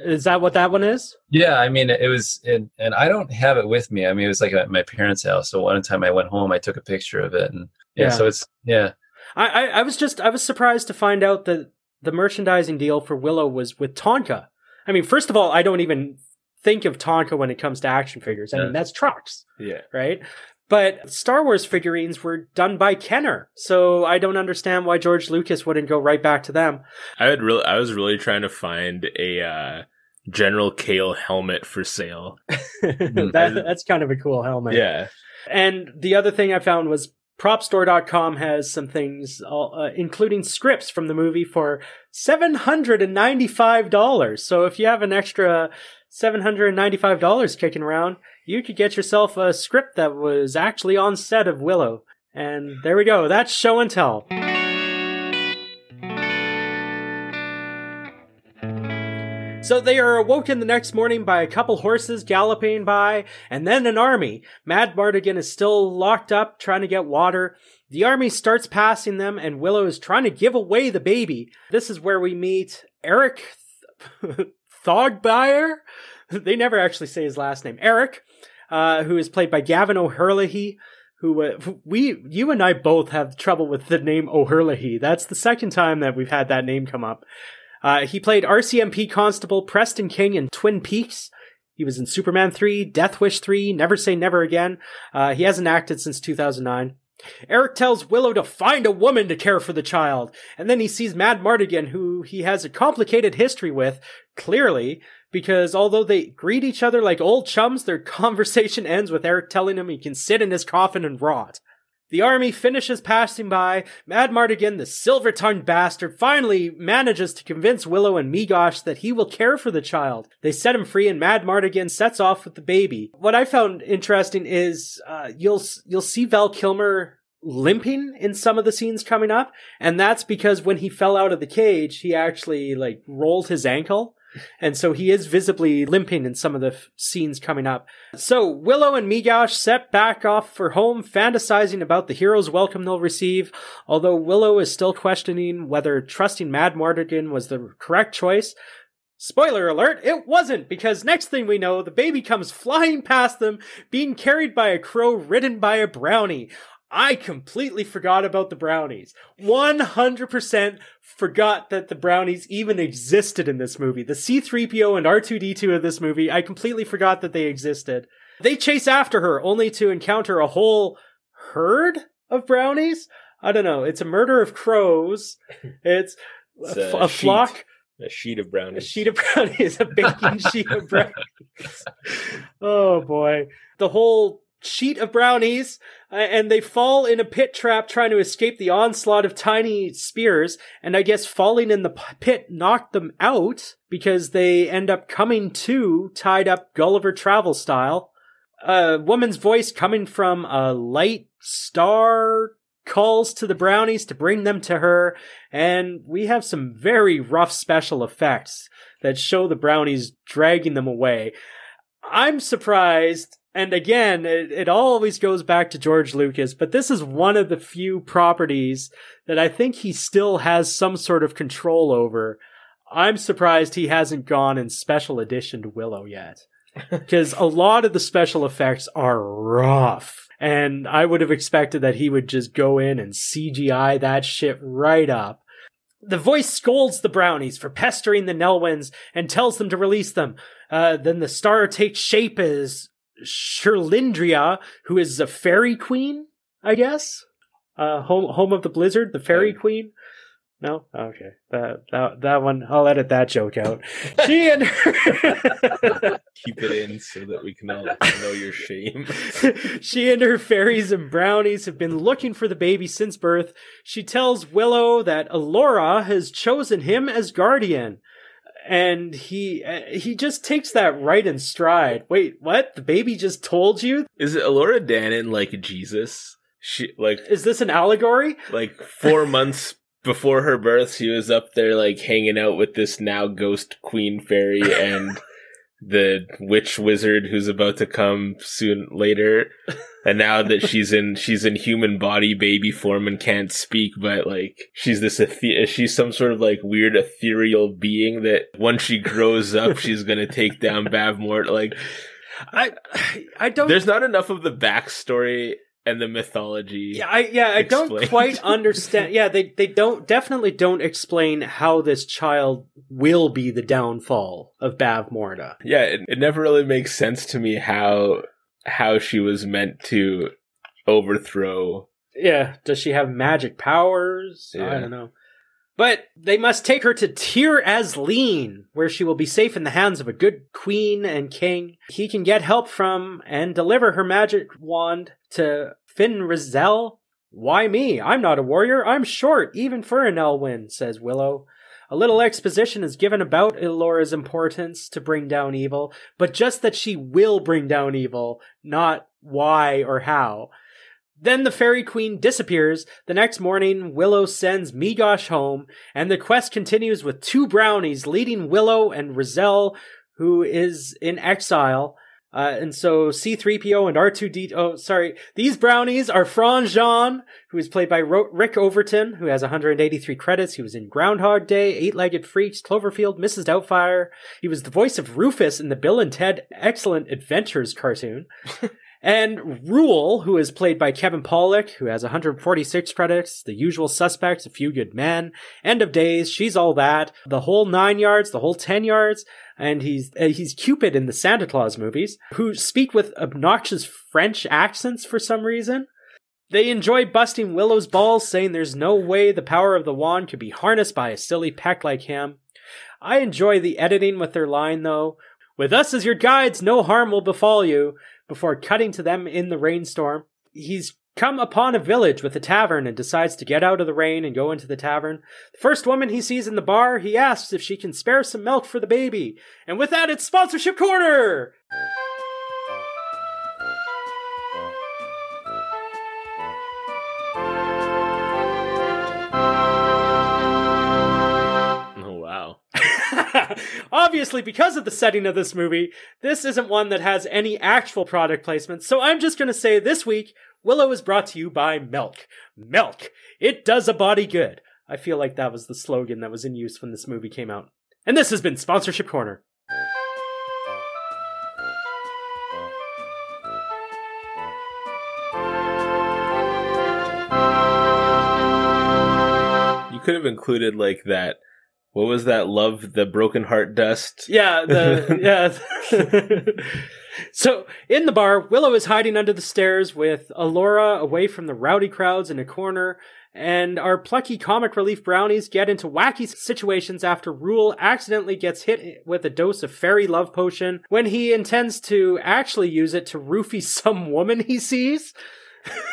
B: is that what that one is?
C: yeah. I mean, it was, and and I don't have it with me. I mean, it was like at my parents' house. So one time I went home, I took a picture of it, and yeah,
B: Yeah.
C: so it's yeah.
B: I, I I was just I was surprised to find out that the merchandising deal for Willow was with Tonka. I mean, first of all, I don't even think of Tonka when it comes to action figures. I mean, that's trucks.
A: yeah.
B: right? But Star Wars figurines were done by Kenner, so I don't understand why George Lucas wouldn't go right back to them.
A: I would really, I was really trying to find a uh, General Kael helmet for sale.
B: that, that's kind of a cool helmet.
A: Yeah,
B: And the other thing I found was propstore.com has some things, uh, including scripts from the movie for $795. So if you have an extra $795 kicking around, you could get yourself a script that was actually on set of Willow. And there we go. That's show and tell. So they are awoken the next morning by a couple horses galloping by, and then an army. Madmartigan is still locked up trying to get water. The army starts passing them, and Willow is trying to give away the baby. This is where we meet Airk Th- Thaughbaer. They never actually say his last name. Airk, uh, who is played by Gavin O'Herlihy. Who uh, we, you and I both have trouble with the name O'Herlihy. That's the second time that we've had that name come up. Uh, he played RCMP Constable Preston King in Twin Peaks. He was in Superman 3, Death Wish 3, Never Say Never Again. Uh, he hasn't acted since 2009. Airk tells Willow to find a woman to care for the child, and then he sees Madmartigan, who he has a complicated history with, clearly, because although they greet each other like old chums, their conversation ends with Airk telling him he can sit in his coffin and rot. The army finishes passing by. Madmartigan, the silver tongued bastard, finally manages to convince Willow and Meegosh that he will care for the child. They set him free, and Madmartigan sets off with the baby. What I found interesting is uh, you'll you'll see Val Kilmer limping in some of the scenes coming up, and that's because when he fell out of the cage, he actually like rolled his ankle. And so he is visibly limping in some of the f- scenes coming up. So Willow and Meegosh set back off for home, fantasizing about the hero's welcome they'll receive. Although Willow is still questioning whether trusting Madmartigan was the correct choice. Spoiler alert, it wasn't, because next thing we know, the baby comes flying past them, being carried by a crow ridden by a brownie. I completely forgot about the brownies. 100% forgot that the brownies even existed in this movie. The C3PO and R2D2 of this movie, I completely forgot that they existed. They chase after her only to encounter a whole herd of brownies. I don't know. It's a murder of crows. It's,
A: It's
B: a,
A: a
B: a flock.
A: A sheet of brownies.
B: A sheet of brownies, a baking sheet of brownies. Oh boy. The whole sheet of brownies, uh, and they fall in a pit trap trying to escape the onslaught of tiny spears, and I guess falling in the pit knocked them out because they end up coming to tied up Gulliver travel style. A woman's voice coming from a light star calls to the brownies to bring them to her, and we have some very rough special effects that show the brownies dragging them away. I'm surprised, and again, it, it always goes back to George Lucas, but this is one of the few properties that I think he still has some sort of control over. I'm surprised he hasn't gone in special edition to Willow yet. Because a lot of the special effects are rough. And I would have expected that he would just go in and CGI that shit right up. The voice scolds the brownies for pestering the Nelwyns and tells them to release them. Uh, then the star takes shape as Cherlindrea, who is a fairy queen, I guess. Uh, home home of the blizzard, the fairy queen. No, okay, that that that one. I'll edit that joke out. She and her,
A: Keep it in so that we can all know your shame.
B: she and her fairies and brownies have been looking for the baby since birth. She tells Willow that Elora has chosen him as guardian. And he uh, he just takes that right in stride. Wait, what? The baby just told you?
A: Is it Elora Danan like Jesus? She like
B: Is this an allegory?
A: like four months before her birth, she was up there like hanging out with this now ghost queen fairy and the witch wizard who's about to come soon later. And now that she's in she's in human body baby form and can't speak, but like she's this ethe- she's some sort of like weird ethereal being that once she grows up, she's gonna take down Bavmort. Like
B: I I don't
A: there's not enough of the backstory and the mythology.
B: Yeah, I yeah, I don't quite understand. Yeah, they they don't definitely don't explain how this child will be the downfall of Bavmorda.
A: yeah it, it never really makes sense to me how how she was meant to overthrow
B: Yeah, does she have magic powers?
A: Yeah.
B: I don't know. But they must take her to Tir Asleen, where she will be safe in the hands of a good queen and king. He can get help from and deliver her magic wand to Fin. Why me? I'm not a warrior. I'm short, even for a Nelwyn, says Willow. A little exposition is given about Elora's importance to bring down evil, but just that she will bring down evil, not why or how. Then the fairy queen disappears. The next morning, Willow sends Meegosh home, and the quest continues with two brownies leading Willow and Raziel, who is in exile. Uh, and so C3PO and R2D, oh, sorry, these brownies are Franjean, who is played by Ro- Rick Overton, who has 183 credits. He was in Groundhog Day, Eight Legged Freaks, Cloverfield, Mrs. Doubtfire. He was the voice of Rufus in the Bill and Ted Excellent Adventures cartoon. And Rool, who is played by Kevin Pollak, who has 146 credits, The Usual Suspects, A Few Good Men, End of Days, She's All That, The Whole Nine Yards, The Whole Ten Yards, and he's uh, he's Cupid in the Santa Claus movies, who speak with obnoxious French accents for some reason. They enjoy busting Willow's balls, saying there's no way the power of the wand could be harnessed by a silly peck like him. I enjoy the editing with their line, though. With us as your guides, no harm will befall you before cutting to them in the rainstorm. He's come upon a village with a tavern and decides to get out of the rain and go into the tavern. The first woman he sees in the bar, he asks if she can spare some milk for the baby. And with that, it's sponsorship corner! Obviously, because of the setting of this movie, this isn't one that has any actual product placement, so I'm just gonna say this week, Willow is brought to you by Milk. Milk! It does a body good. I feel like that was the slogan that was in use when this movie came out. And this has been Sponsorship Corner.
A: You could have included like that what was that? Love the broken heart dust.
D: Yeah, the yeah. so in the bar, Willow is hiding under the stairs with Elora away from the rowdy crowds in a corner, and our plucky comic relief brownies get into wacky situations after Rool accidentally gets hit with a dose of fairy love potion when he intends to actually use it to roofie some woman he sees.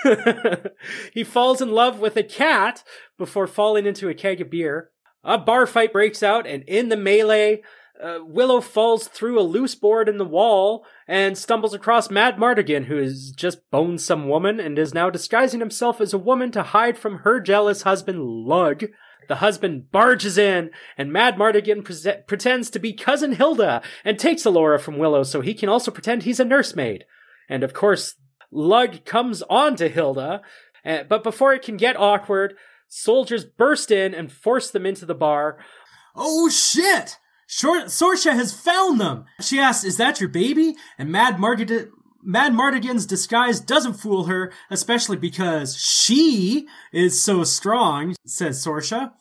D: he falls in love with a cat before falling into a keg of beer. A bar fight breaks out, and in the melee, uh, Willow falls through a loose board in the wall and stumbles across Madmartigan, who has just boned some woman and is now disguising himself as a woman to hide from her jealous husband, Lug. The husband barges in, and Madmartigan pre- pretends to be cousin Hilda and takes Elora from Willow so he can also pretend he's a nursemaid. And of course, Lug comes on to Hilda, uh, but before it can get awkward, soldiers burst in and force them into the bar.
B: Oh shit! Short Sorsha has found them. She asks, "Is that your baby?" And Madmartigan, Mad Mardigan's disguise doesn't fool her, especially because she is so strong, says Sorsha.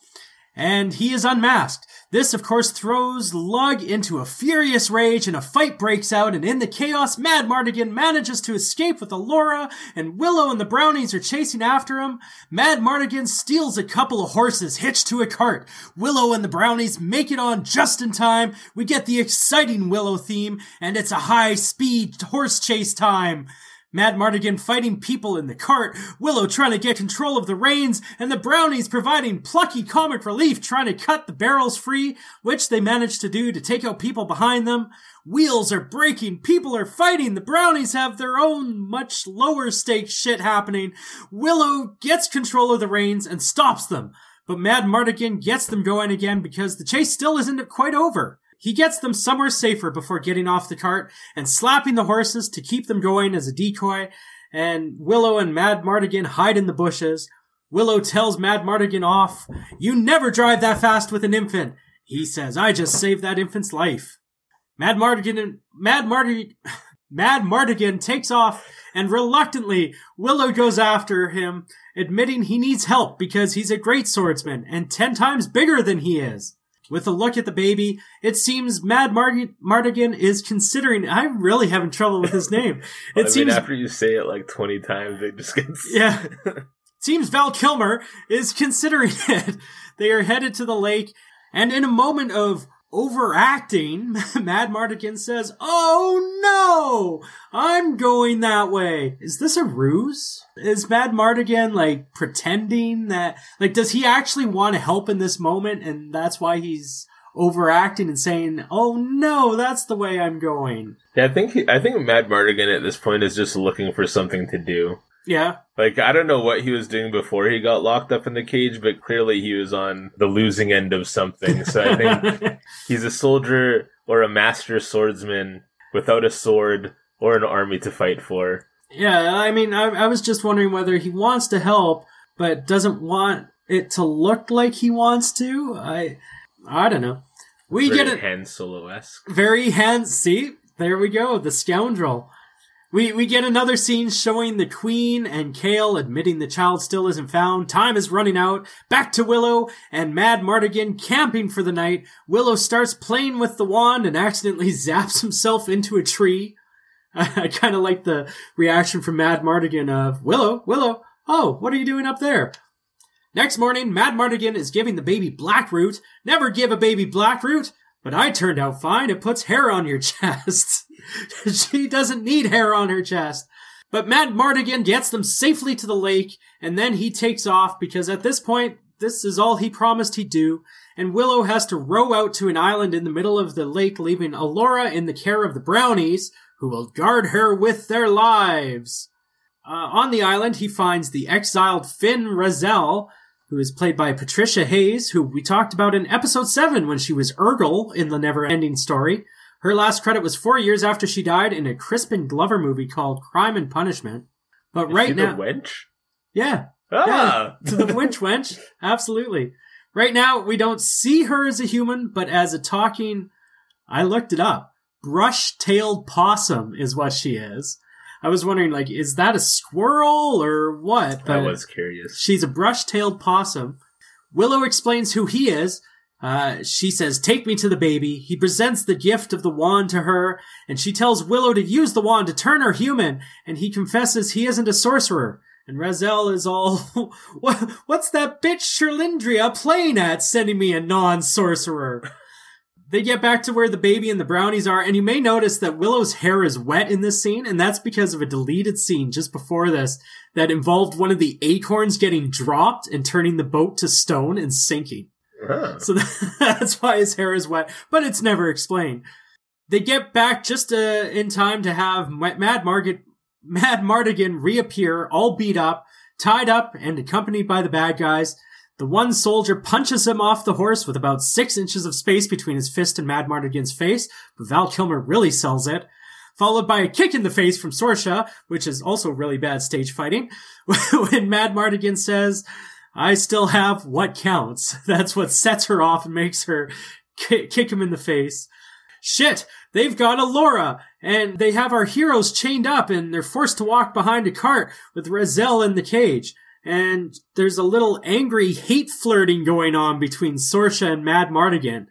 B: And he is unmasked. This, of course, throws Lug into a furious rage and a fight breaks out. And in the chaos, Madmartigan manages to escape with Elora and Willow and the Brownies are chasing after him. Madmartigan steals a couple of horses hitched to a cart. Willow and the Brownies make it on just in time. We get the exciting Willow theme and it's a high speed horse chase time. Madmartigan fighting people in the cart, Willow trying to get control of the reins, and the Brownies providing plucky comic relief trying to cut the barrels free, which they manage to do to take out people behind them. Wheels are breaking, people are fighting, the Brownies have their own much lower stakes shit happening. Willow gets control of the reins and stops them, but Madmartigan gets them going again because the chase still isn't quite over. He gets them somewhere safer before getting off the cart and slapping the horses to keep them going as a decoy. And Willow and Madmartigan hide in the bushes. Willow tells Madmartigan off, You never drive that fast with an infant. He says, I just saved that infant's life. Madmartigan, Mad Mardigan, Madmartigan takes off and reluctantly Willow goes after him, admitting he needs help because he's a great swordsman and ten times bigger than he is. With a look at the baby, it seems Madmartigan is considering. I'm really having trouble with his name.
A: It
B: I
A: seems mean, after you say it like 20 times, it just gets.
B: Yeah. seems Val Kilmer is considering it. They are headed to the lake, and in a moment of overacting, Madmartigan says, Oh no! I'm going that way. Is this a ruse? Is Madmartigan like pretending that, like, does he actually want to help in this moment and that's why he's overacting and saying, "Oh no, that's the way I'm going."
A: Yeah, I think he, I think Madmartigan at this point is just looking for something to do.
B: Yeah.
A: Like, I don't know what he was doing before he got locked up in the cage, but clearly he was on the losing end of something. So I think he's a soldier or a master swordsman without a sword or an army to fight for.
B: Yeah, I mean, I, I was just wondering whether he wants to help, but doesn't want it to look like he wants to. I, I don't know.
A: We very get it. Han Solo esque.
B: Very Han. See, there we go. The scoundrel. We, we get another scene showing the Queen and Kael admitting the child still isn't found. Time is running out. Back to Willow and Madmartigan camping for the night. Willow starts playing with the wand and accidentally zaps himself into a tree. I, kind of like the reaction from Madmartigan of, Willow, Willow, oh, what are you doing up there? Next morning, Madmartigan is giving the baby Blackroot. Never give a baby Blackroot. But I turned out fine. It puts hair on your chest. she doesn't need hair on her chest. But Madmartigan gets them safely to the lake, and then he takes off because at this point, this is all he promised he'd do, and Willow has to row out to an island in the middle of the lake, leaving Elora in the care of the Brownies, who will guard her with their lives. Uh, on the island, he finds the exiled Fin Raziel, who is played by Patricia Hayes, who we talked about in episode 7 when she was Urgle in the Never Ending Story. Her last credit was four years after she died in a Crispin Glover movie called Crime and Punishment. But
A: is
B: right now.
A: The wench?
B: Yeah.
A: Ah.
B: Yeah, to the winch wench. Absolutely. Right now, we don't see her as a human, but as a talking, I looked it up. Brush tailed possum is what she is. I was wondering, like, is that a squirrel or what?
A: But I was curious.
B: She's a brush tailed possum. Willow explains who he is. Uh, she says, Take me to the baby. He presents the gift of the wand to her, and she tells Willow to use the wand to turn her human, and he confesses he isn't a sorcerer. And Raziel is all, "What- What's that bitch Cherlindrea playing at, sending me a non sorcerer? They get back to where the baby and the brownies are, and you may notice that Willow's hair is wet in this scene, and that's because of a deleted scene just before this that involved one of the acorns getting dropped and turning the boat to stone and sinking.
A: Huh.
B: So that's why his hair is wet, but it's never explained. They get back just uh, in time to have Mad Margaret, Madmartigan reappear, all beat up, tied up, and accompanied by the bad guys. The one soldier punches him off the horse with about six inches of space between his fist and Madmartigan's face, but Val Kilmer really sells it. Followed by a kick in the face from Sorsha, which is also really bad stage fighting, when Madmartigan says, I still have what counts. That's what sets her off and makes her ki- kick him in the face. Shit, they've got Elora, and they have our heroes chained up, and they're forced to walk behind a cart with Raziel in the cage. And there's a little angry hate flirting going on between Sorsha and Madmartigan.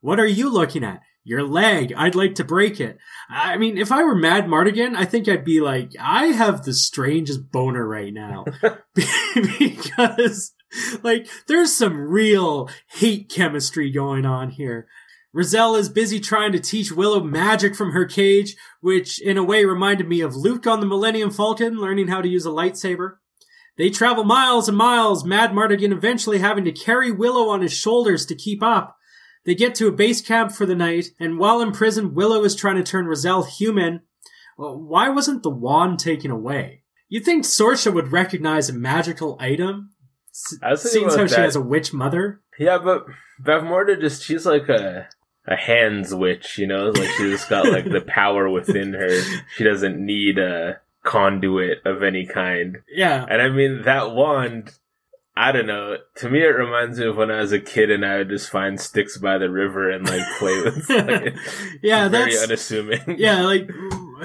B: What are you looking at? Your leg. I'd like to break it. I mean, if I were Madmartigan, I think I'd be like, I have the strangest boner right now. because, like, there's some real hate chemistry going on here. Raziel is busy trying to teach Willow magic from her cage, which in a way reminded me of Luke on the Millennium Falcon learning how to use a lightsaber. They travel miles and miles, Madmartigan eventually having to carry Willow on his shoulders to keep up. They get to a base camp for the night, and while in prison, Willow is trying to turn Raziel human. Well, why wasn't the wand taken away? You'd think Sorsha would recognize a magical item, s-
A: I was thinking
B: seeing how she has a witch mother.
A: Yeah, but Bavmorda just she's like a a hands witch, you know, like she's just got like the power within her. She doesn't need a conduit of any kind.
B: Yeah.
A: And I mean that wand, I don't know. To me, it reminds me of when I was a kid and I would just find sticks by the river and like play with. Like,
B: yeah,
A: very
B: that's
A: unassuming.
B: yeah, like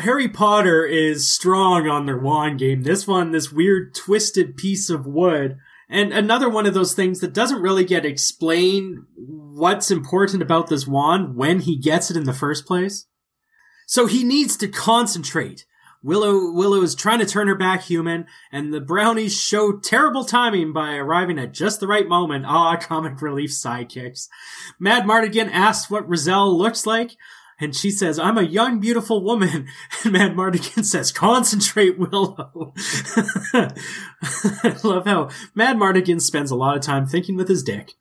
B: Harry Potter is strong on their wand game. This one, this weird twisted piece of wood. And another one of those things that doesn't really get explained what's important about this wand when he gets it in the first place. So he needs to concentrate. Willow Willow is trying to turn her back human, and the brownies show terrible timing by arriving at just the right moment. Ah, comic relief sidekicks. Madmartigan asks what Raziel looks like, and she says, I'm a young, beautiful woman. And Madmartigan says, concentrate, Willow. I love how Madmartigan spends a lot of time thinking with his dick.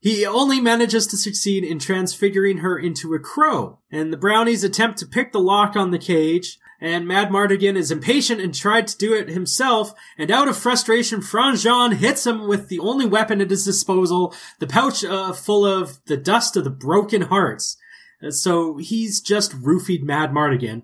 B: He only manages to succeed in transfiguring her into a crow, and the brownies attempt to pick the lock on the cage, and Madmartigan is impatient and tried to do it himself, and out of frustration, Franjean hits him with the only weapon at his disposal, the pouch uh, full of the dust of the broken hearts. Uh, So he's just roofied Madmartigan.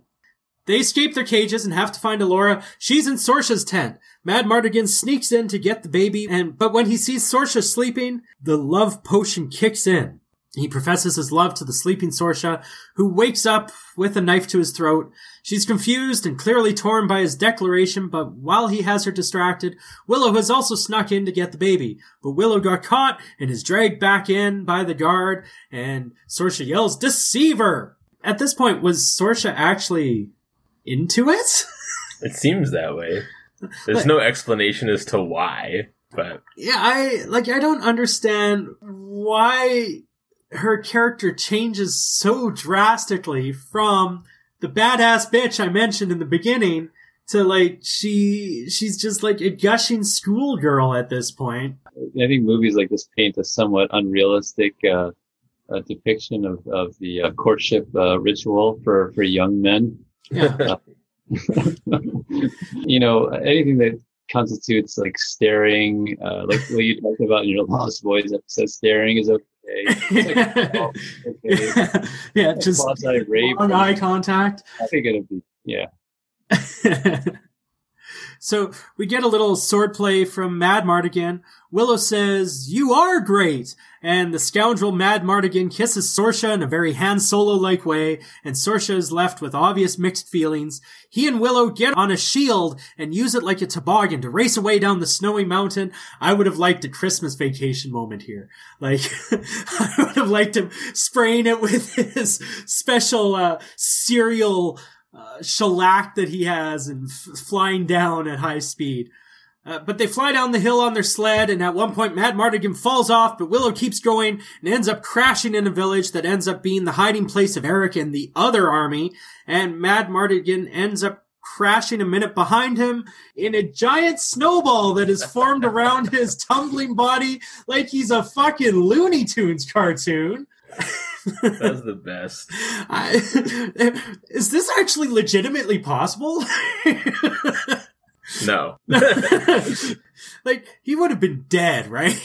B: They escape their cages and have to find Elora. She's in Sorsha's tent. Madmartigan sneaks in to get the baby, and but when he sees Sorsha sleeping, the love potion kicks in. He professes his love to the sleeping Sorsha, who wakes up with a knife to his throat. She's confused and clearly torn by his declaration, but while he has her distracted, Willow has also snuck in to get the baby. But Willow got caught and is dragged back in by the guard, and Sorsha yells, Deceiver! At this point, was Sorsha actually into it?
A: It seems that way. There's no explanation as to why, but
B: yeah, I like I don't understand why her character changes so drastically from the badass bitch I mentioned in the beginning to like she she's just like a gushing schoolgirl at this point.
C: I think movies like this paint a somewhat unrealistic uh, uh, depiction of, of the uh, courtship uh, ritual for, for young men.
B: Yeah.
C: you know, anything that constitutes like staring, uh, like what you talked about in your Lost Boys episode, staring is okay. It's like, oh, okay.
B: yeah, just long eye contact.
C: I think it'll be, yeah.
B: So we get a little swordplay from Madmartigan. Willow says, You are great! And the scoundrel Madmartigan kisses Sorsha in a very Han Solo like way, and Sorsha is left with obvious mixed feelings. He and Willow get on a shield and use it like a toboggan to race away down the snowy mountain. I would have liked a Christmas vacation moment here. Like, I would have liked him spraying it with his special, uh, cereal, uh, shellac that he has and f- flying down at high speed. Uh, but they fly down the hill on their sled, and at one point, Madmartigan falls off, but Willow keeps going and ends up crashing in a village that ends up being the hiding place of Airk and the other army. And Madmartigan ends up crashing a minute behind him in a giant snowball that is formed around his tumbling body like he's a fucking Looney Tunes cartoon.
A: That's the best.
B: I, is this actually legitimately possible?
A: No.
B: like he would have been dead, right?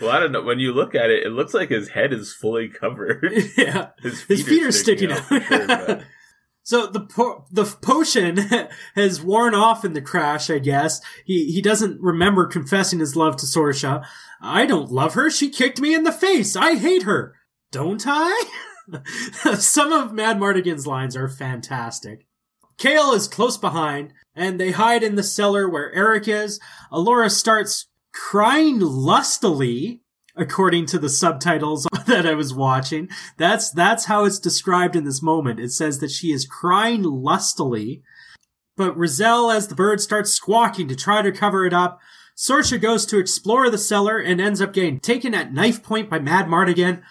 A: Well, I don't know. When you look at it, it looks like his head is fully covered.
B: yeah,
A: His
B: his feet are sticking out.
A: for sure,
B: so the po- the potion has worn off in the crash. I guess he he doesn't remember confessing his love to Sorsha. I don't love her. She kicked me in the face. I hate her. Don't I? Some of Madmartigan's lines are fantastic. Kael is close behind, and they hide in the cellar where Airk is. Elora starts crying lustily, according to the subtitles that I was watching. That's that's how it's described in this moment. It says that she is crying lustily. But Raziel, as the bird starts squawking to try to cover it up, Sorsha goes to explore the cellar and ends up getting taken at knife point by Madmartigan.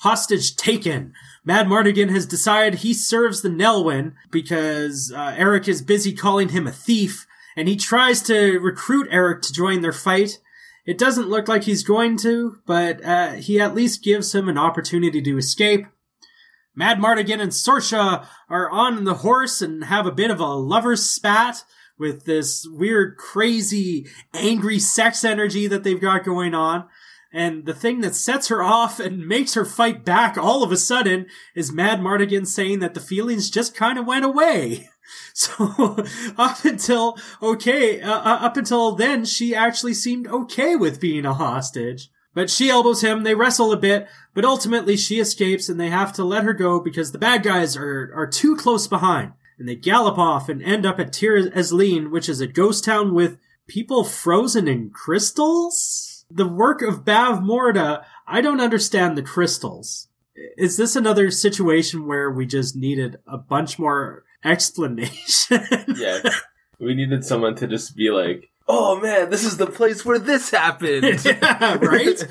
B: Hostage taken. Madmartigan has decided he serves the Nelwyn because uh, Airk is busy calling him a thief, and he tries to recruit Airk to join their fight. It doesn't look like he's going to, but uh, he at least gives him an opportunity to escape. Madmartigan and Sorsha are on the horse and have a bit of a lover's spat with this weird, crazy, angry sex energy that they've got going on. And the thing that sets her off and makes her fight back all of a sudden is Madmartigan saying that the feelings just kind of went away. So up until okay, uh, uh, up until then, she actually seemed okay with being a hostage. But she elbows him. They wrestle a bit, but ultimately she escapes, and they have to let her go because the bad guys are are too close behind. And they gallop off and end up at Tir Asleen, which is a ghost town with people frozen in crystals. The work of Bavmorda. I don't understand the crystals. Is this another situation where we just needed a bunch more explanation?
A: yeah. We needed someone to just be like, oh man, this is the place where this happened.
B: yeah, right?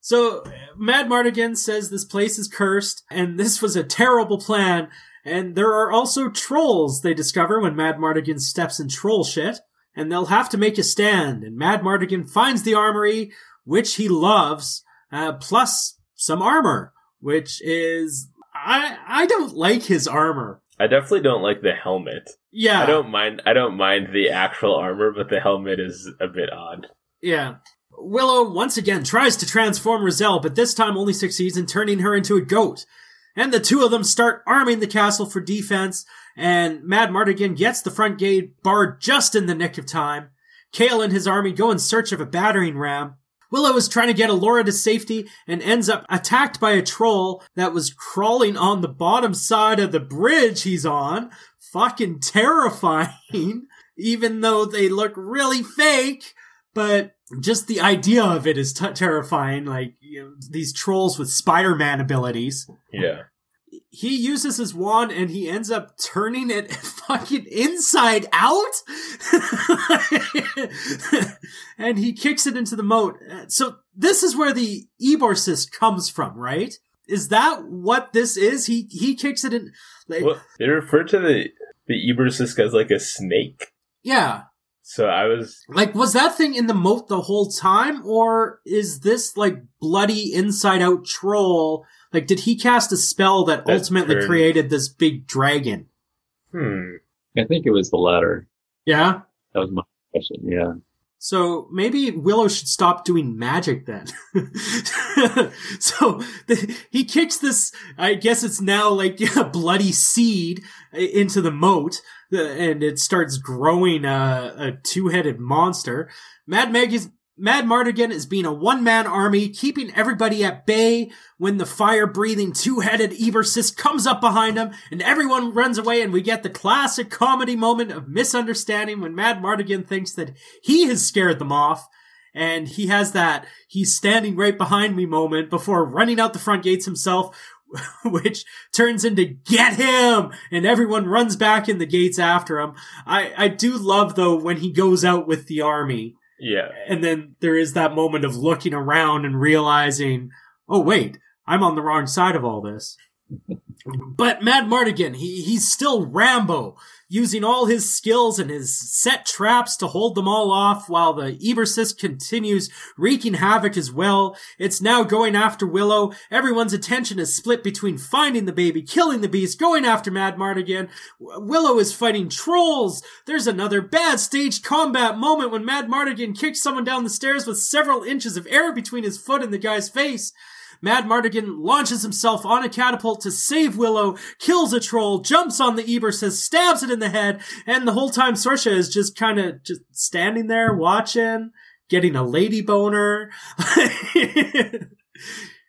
B: So Madmartigan says this place is cursed and this was a terrible plan. And there are also trolls they discover when Madmartigan steps in troll shit. And they'll have to make a stand. And Madmartigan finds the armory, which he loves, uh, plus some armor, which is, I, I don't like his armor.
A: I definitely don't like the helmet.
B: Yeah.
A: I don't mind I don't mind the actual armor, but the helmet is a bit odd.
B: Yeah. Willow once again tries to transform Raziel, but this time only succeeds in turning her into a goat. And the two of them start arming the castle for defense, and Madmartigan gets the front gate barred just in the nick of time. Kael and his army go in search of a battering ram. Willow is trying to get Elora to safety and ends up attacked by a troll that was crawling on the bottom side of the bridge he's on. Fucking terrifying, even though they look really fake. But just the idea of it is t- terrifying. Like you know, these trolls with Spider-Man abilities.
A: Yeah.
B: He uses his wand and he ends up turning it fucking inside out. and he kicks it into the moat. So this is where the Eborsisk comes from, right? Is that what this is? He he kicks it in. Like,
A: Well, they refer to the the Eborsisk as like a snake.
B: yeah.
A: So I was
B: Like, was that thing in the moat the whole time, or is this like bloody inside out troll? Like, did he cast a spell that
A: That
B: ultimately
A: turned-
B: created this big dragon?
A: hmm.
C: I think it was the latter.
B: Yeah.
C: That was my question. Yeah.
B: So maybe Willow should stop doing magic then. so the, he kicks this, I guess it's now like a bloody seed into the moat and it starts growing a, a two-headed monster. Mad Meg is, Madmartigan is being a one-man army, keeping everybody at bay when the fire-breathing two-headed Eborsisk comes up behind him and everyone runs away and we get the classic comedy moment of misunderstanding when Madmartigan thinks that he has scared them off and he has that he's standing right behind me moment before running out the front gates himself which turns into get him and everyone runs back in the gates after him i i do love though when he goes out with the army
A: Yeah.
B: and then there is that moment of looking around and realizing, oh wait, I'm on the wrong side of all this. But Madmartigan, he, he's still Rambo, using all his skills and his set traps to hold them all off while the Eborsisk continues wreaking havoc as well. It's now going after Willow. Everyone's attention is split between finding the baby, killing the beast, going after Madmartigan. Willow is fighting trolls. There's another bad staged combat moment when Madmartigan kicks someone down the stairs with several inches of air between his foot and the guy's face. Madmartigan launches himself on a catapult to save Willow, kills a troll, jumps on the Eborsisk, stabs it in the head, and the whole time Sorsha is just kind of just standing there watching, getting a lady boner.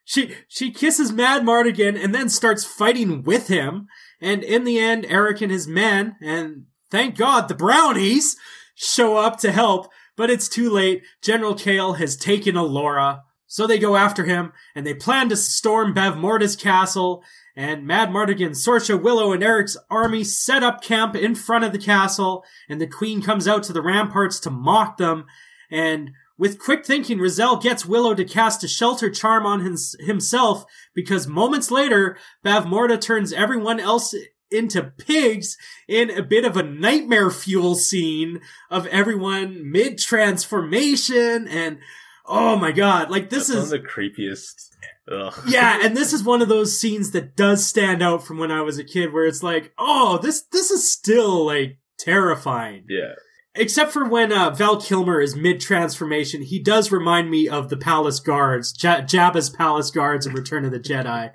B: she she kisses Madmartigan and then starts fighting with him. And in the end, Airk and his men, and thank God the brownies, show up to help. But it's too late. General Kael has taken Elora. So they go after him, and they plan to storm Bavmorda's castle. And Madmartigan, Sorsha, Willow, and Airk's army set up camp in front of the castle. And the queen comes out to the ramparts to mock them. And with quick thinking, Raziel gets Willow to cast a shelter charm on his, himself because moments later, Bavmorda turns everyone else into pigs in a bit of a nightmare fuel scene of everyone mid transformation and oh my god, like this
A: That's
B: is
A: one of the creepiest. Ugh.
B: yeah, and this is one of those scenes that does stand out from when I was a kid where it's like, oh, this this is still like terrifying.
A: Yeah.
B: Except for when uh, Val Kilmer is mid transformation, he does remind me of the Palace Guards, J- Jabba's Palace Guards in Return of the Jedi.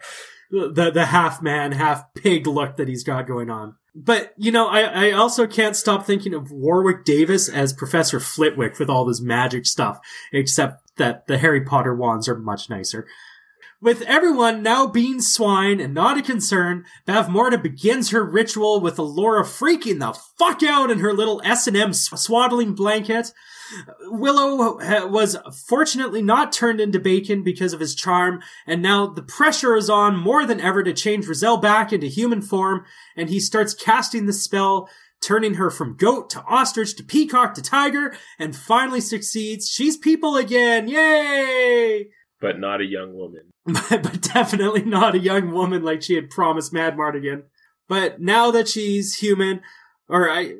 B: The the half man, half pig look that he's got going on. But you know, I, I also can't stop thinking of Warwick Davis as Professor Flitwick with all this magic stuff. Except that the Harry Potter wands are much nicer. With everyone now being swine and not a concern, Bavmorda begins her ritual with Elora freaking the fuck out in her little S&M swaddling blanket. Willow uh, was fortunately not turned into bacon because of his charm, and now the pressure is on more than ever to change Raziel back into human form, and he starts casting the spell, turning her from goat to ostrich to peacock to tiger, and finally succeeds. She's people again! Yay!
A: But not a young woman.
B: but definitely not a young woman like she had promised Madmartigan. But now that she's human, or I,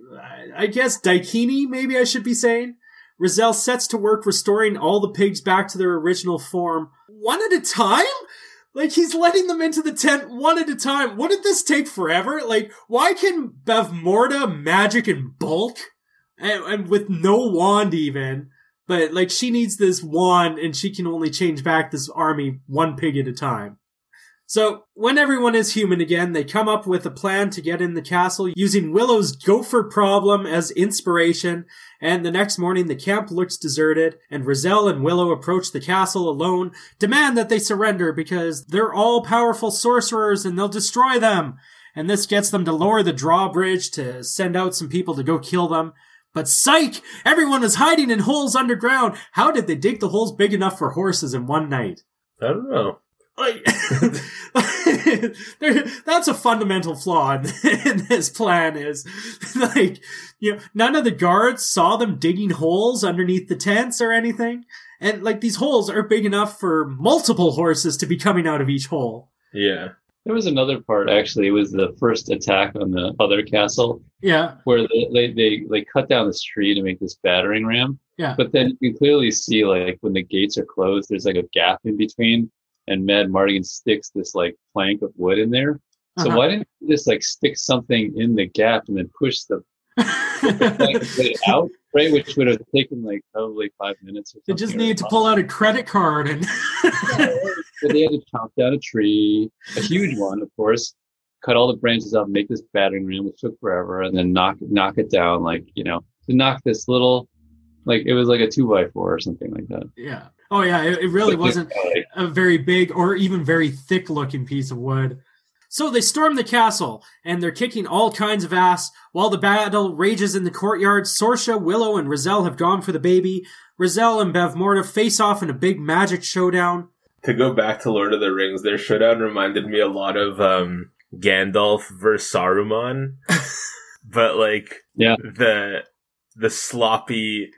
B: I guess Daikini, maybe I should be saying, Raziel sets to work restoring all the pigs back to their original form, one at a time. Like he's letting them into the tent one at a time. Wouldn't this take forever? Like, why can Bavmorda magic in bulk and, and with no wand even? But like she needs this wand and she can only change back this army one pig at a time. So when everyone is human again, they come up with a plan to get in the castle using Willow's gopher problem as inspiration. And the next morning, the camp looks deserted, and Raziel and Willow approach the castle alone, demand that they surrender because they're all powerful sorcerers and they'll destroy them. And this gets them to lower the drawbridge to send out some people to go kill them. But psych! Everyone is hiding in holes underground. How did they dig the holes big enough for horses in one night?
A: I don't know.
B: Like, that's a fundamental flaw in, in this plan is like, you know, none of the guards saw them digging holes underneath the tents or anything. And like these holes are big enough for multiple horses to be coming out of each hole.
A: Yeah.
C: There was another part actually. It was the first attack on the other castle
B: Yeah.
C: where they they they, they cut down the tree to make this battering ram.
B: Yeah.
C: But then you can clearly see like when the gates are closed, there's like a gap in between, and Mad Mardigan sticks this like plank of wood in there. So
B: Uh-huh.
C: why didn't you just like stick something in the gap and then push the plank out? right, which would have taken like probably five minutes. Or
B: They just
C: something,
B: need to pull out a credit card and
C: But they had to chop down a tree, a huge one, of course, cut all the branches out, make this battering ram, which took forever, and then knock knock it down, like you know, to knock this little, like it was like a two by four or something like that.
B: yeah. Oh yeah, it, it really wasn't a very big or even very thick looking piece of wood. So they storm the castle and they're kicking all kinds of ass while the battle rages in the courtyard. Sorsha, Willow, and Raziel have gone for the baby. Raziel and Bavmorda face off in a big magic showdown.
A: To go back to Lord of the Rings, their showdown reminded me a lot of um, Gandalf versus Saruman, but like
C: Yeah.
A: the the sloppy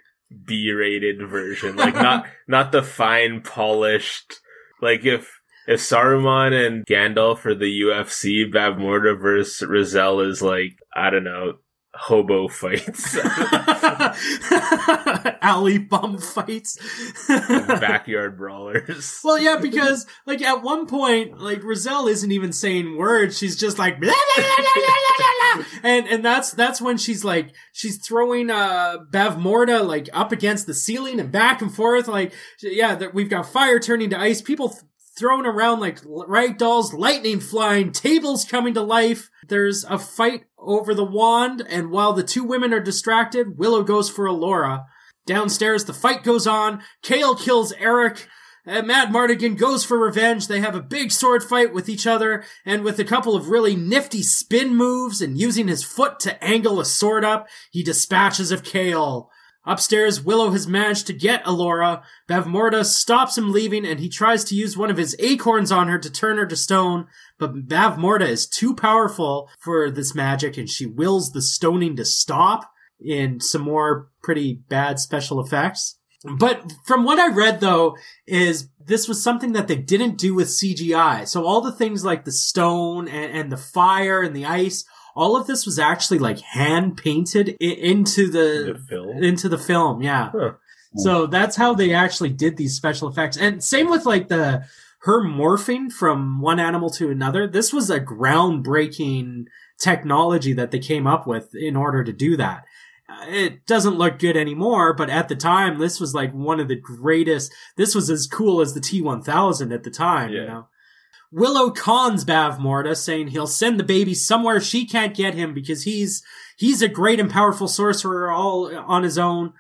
A: B-rated version, like not not the fine polished. Like if if Saruman and Gandalf are the UFC, Bavmorda versus Raziel is like I don't know hobo fights,
B: Alley bum fights.
A: backyard brawlers.
B: Well, yeah, because like at one point, like Raziel isn't even saying words; she's just like, blah, blah, blah, and and that's that's when she's like she's throwing uh Bavmorda like up against the ceiling and back and forth. Like, yeah, that we've got fire turning to ice, people thrown around like rag dolls, lightning flying, tables coming to life. There's a fight over the wand, and while the two women are distracted, Willow goes for Elora. Downstairs, the fight goes on. Kael kills Airk. And Madmartigan goes for revenge. They have a big sword fight with each other, and with a couple of really nifty spin moves and using his foot to angle a sword up, he dispatches of Kael. Upstairs, Willow has managed to get Elora. Bavmorda stops him leaving, and he tries to use one of his acorns on her to turn her to stone, but Bavmorda is too powerful for this magic, and she wills the stoning to stop in some more pretty bad special effects. But from what I read though, is this was something that they didn't do with CGI. So all the things like the stone and, and the fire and the ice, all of this was actually like hand painted into the,
A: The film?
B: into the film. Yeah.
A: Huh.
B: So that's how they actually did these special effects. And same with like the, her morphing from one animal to another. This was a groundbreaking technology that they came up with in order to do that. Uh, It doesn't look good anymore, but at the time, this was like one of the greatest. This was as cool as the T1000 at the time, you know. Willow cons Bavmorda, saying he'll send the baby somewhere she can't get him because he's he's a great and powerful sorcerer all on his own.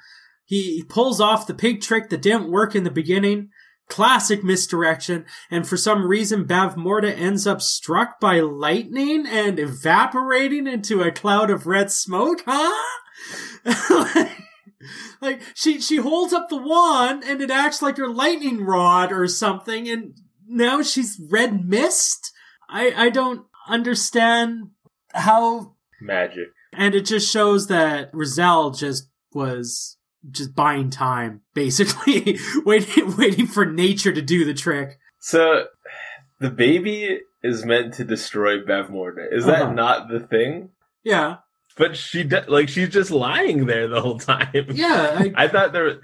B: He, pulls off the pig trick that didn't work in the beginning. Classic misdirection. And for some reason, Bavmorda ends up struck by lightning and evaporating into a cloud of red smoke, huh? like, she, she holds up the wand and it acts like her lightning rod or something and now she's red mist? I, I don't understand how
A: Magic.
B: and it just shows that Raziel just was just buying time, basically waiting waiting for nature to do the trick.
A: So the baby is meant to destroy Bavmorda. Is that
B: Uh-huh.
A: not the thing?
B: Yeah,
A: But she de- like she's just lying there the whole time.
B: yeah. I,
A: I thought there.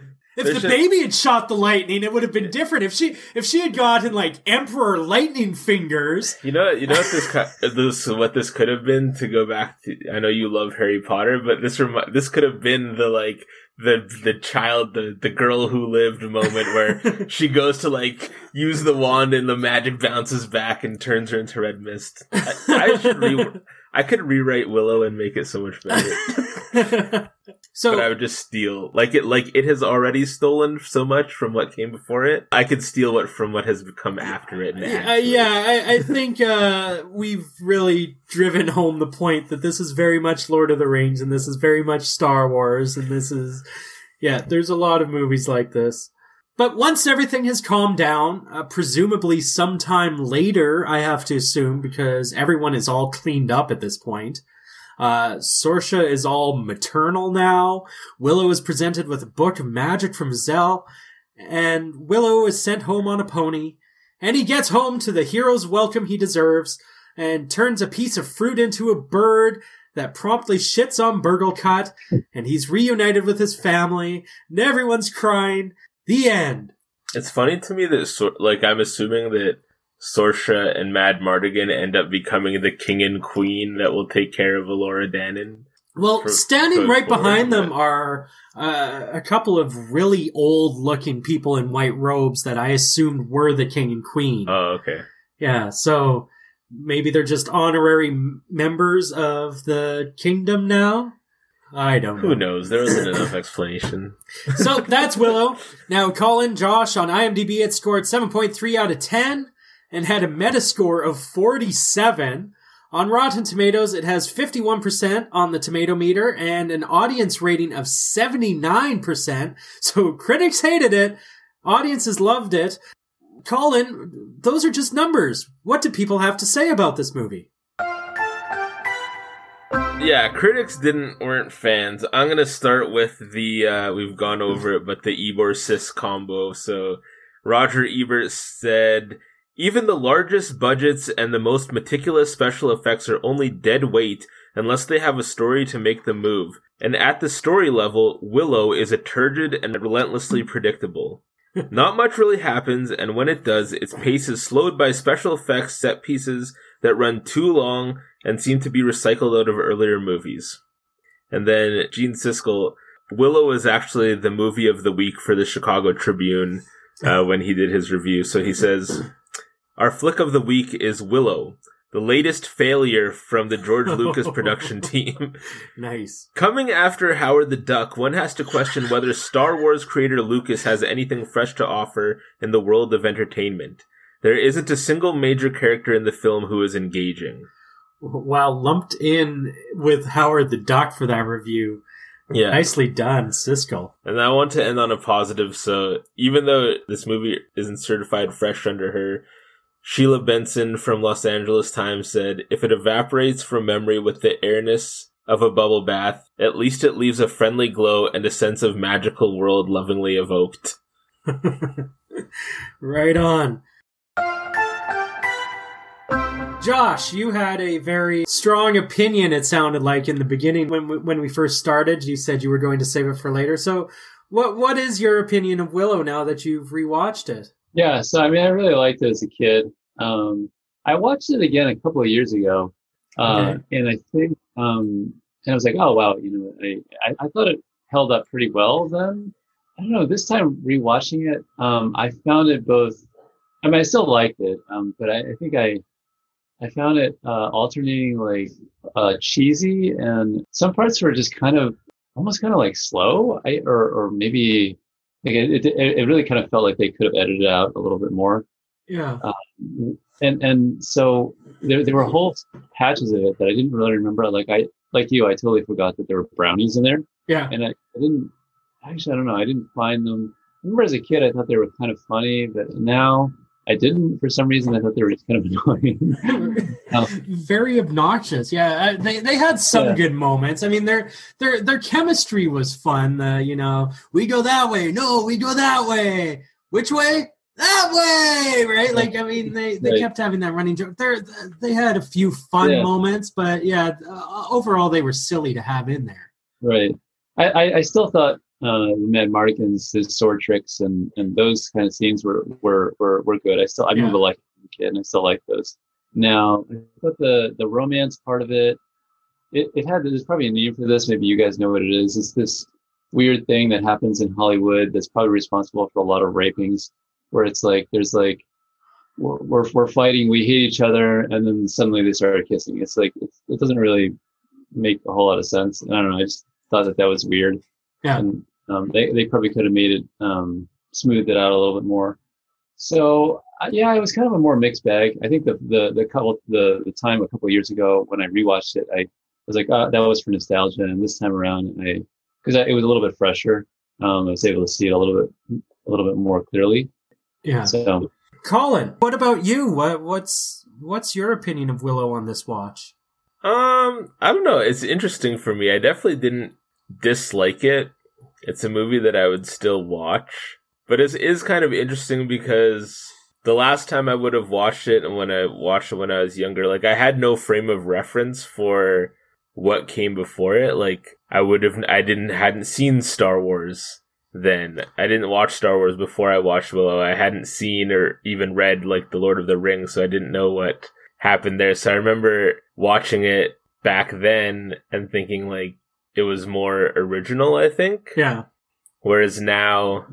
B: If the baby had shot the lightning, it would have been different. If she if she had gotten like Emperor Lightning fingers,
A: You know, you know what this this what this could have been to go back to. I know you love Harry Potter, but this remi- this could have been the like the the child the the girl who lived moment where she goes to like use the wand and the magic bounces back and turns her into red mist. I, I should re- I could rewrite Willow and make it so much better.
B: So
A: but I would just steal like it like it has already stolen so much from what came before it. I could steal what from what has come after it.
B: Uh, yeah, I, I think uh, we've really driven home the point that this is very much Lord of the Rings, and this is very much Star Wars, and this is, yeah, there's a lot of movies like this. But once everything has calmed down, uh, presumably sometime later, I have to assume, because everyone is all cleaned up at this point. Uh, Sorsha is all maternal now. Willow is presented with a book of magic from Zell, and Willow is sent home on a pony and he gets home to the hero's welcome he deserves and turns a piece of fruit into a bird that promptly shits on Burglekutt and he's reunited with his family and everyone's crying. The end.
A: It's funny to me that, like, I'm assuming that Sorsha and Madmartigan end up becoming the king and queen that will take care of Elora Danan.
B: Well,
A: For-
B: standing right behind them
A: but-
B: are uh, a couple of really old-looking people in white robes that I assumed were the king and queen.
A: Oh, okay.
B: yeah, so maybe they're just honorary members of the kingdom now. I don't know.
A: Who knows? There wasn't enough explanation.
B: So that's Willow. Now, Colin, Josh on IMDb it scored 7.3 out of 10 and had a Metascore of 47. On Rotten Tomatoes, it has 51% on the tomato meter and an audience rating of 79%. So critics hated it, audiences loved it. Colin, those are just numbers. What do people have to say about this movie?
A: Yeah, critics didn't weren't fans. I'm gonna start with the uh we've gone over it, but the Eborsisk combo. So Roger Ebert said even the largest budgets and the most meticulous special effects are only dead weight unless they have a story to make them move. And at the story level, Willow is a turgid and relentlessly predictable. Not much really happens, and when it does, its pace is slowed by special effects set pieces that run too long and seem to be recycled out of earlier movies. And then Gene Siskel, Willow is actually the movie of the week for the Chicago Tribune uh, when he did his review. So he says, Our flick of the week is Willow, the latest failure from the George Lucas production team.
B: Nice.
A: Coming after Howard the Duck, one has to question whether Star Wars creator Lucas has anything fresh to offer in the world of entertainment. There isn't a single major character in the film who is engaging.
B: Wow, lumped in with Howard the Duck for that review.
A: Yeah.
B: Nicely done, Siskel.
A: And I want to end on a positive. So even though this movie isn't certified fresh under her, Sheila Benson from Los Angeles Times said, if it evaporates from memory with the airness of a bubble bath, at least it leaves a friendly glow and a sense of magical world lovingly evoked.
B: right on. Josh, you had a very strong opinion. It sounded like in the beginning when we, when we first started. You said you were going to save it for later. So, what what is your opinion of Willow now that you've rewatched it?
C: Yeah, so I mean, I really liked it as a kid. Um, I watched it again a couple of years ago, uh,
B: Okay.
C: and I think, um, and I was like, oh wow, you know, I, I, I thought it held up pretty well then. I don't know. This time rewatching it, um, I found it both. I mean, I still liked it, um, but I, I think I, I found it uh, alternating like uh, cheesy, and some parts were just kind of almost kind of like slow, I, or or maybe like it, it, it really kind of felt like they could have edited out a little bit more.
B: Yeah.
C: Um, and and so there there were whole patches of it that I didn't really remember. Like I like you, I totally forgot that there were brownies in there,
B: Yeah.
C: and I, I didn't actually I don't know I didn't find them. I remember as a kid I thought they were kind of funny, but now I didn't for some reason. I thought they were just kind of annoying. Um,
B: Very obnoxious. Yeah, uh, they they had some
C: Yeah.
B: good moments. I mean, their their their chemistry was fun. Uh, you know, we go that way. No, we go that way. Which way? That way, right? Like, I mean, they, they
C: Right.
B: kept having that running joke. They they had a few fun
C: Yeah.
B: moments, but yeah, uh, overall they were silly to have in there.
C: Right. I, I, I still thought uh, Madmartigan's his sword tricks and, and those kind of scenes were, were, were, were good. I still I remember
B: Yeah.
C: them kid and I still like those. Now I thought the the romance part of it, it, it had there's probably a name for this. Maybe you guys know what it is. It's this weird thing that happens in Hollywood that's probably responsible for a lot of rapings, where it's like there's like we're, we're, we're fighting, we hate each other, and then suddenly they start kissing. It's like it's, it doesn't really make a whole lot of sense. And I don't know. I just thought that that was weird.
B: Yeah.
C: And um, they they probably could have made it um, smoothed it out a little bit more. So uh, yeah, it was kind of a more mixed bag. I think the the the couple the the time a couple of years ago when I rewatched it, I was like, oh, that was for nostalgia, and this time around, I because it was a little bit fresher. Um, I was able to see it a little bit a little bit more clearly.
B: Yeah.
C: So
B: Colin, what about you? What what's what's your opinion of Willow on this watch?
A: Um, I don't know. It's interesting for me. I definitely didn't dislike it. It's a movie that I would still watch, but it is kind of interesting because the last time I would have watched it, and when I watched it when I was younger, like I had no frame of reference for what came before it. Like I would have, I didn't hadn't seen Star Wars then. I didn't watch Star Wars before I watched Willow. I hadn't seen or even read like The Lord of the Rings, so I didn't know what happened there. So I remember watching it back then and thinking like it was more original, I think.
B: Yeah.
A: Whereas now,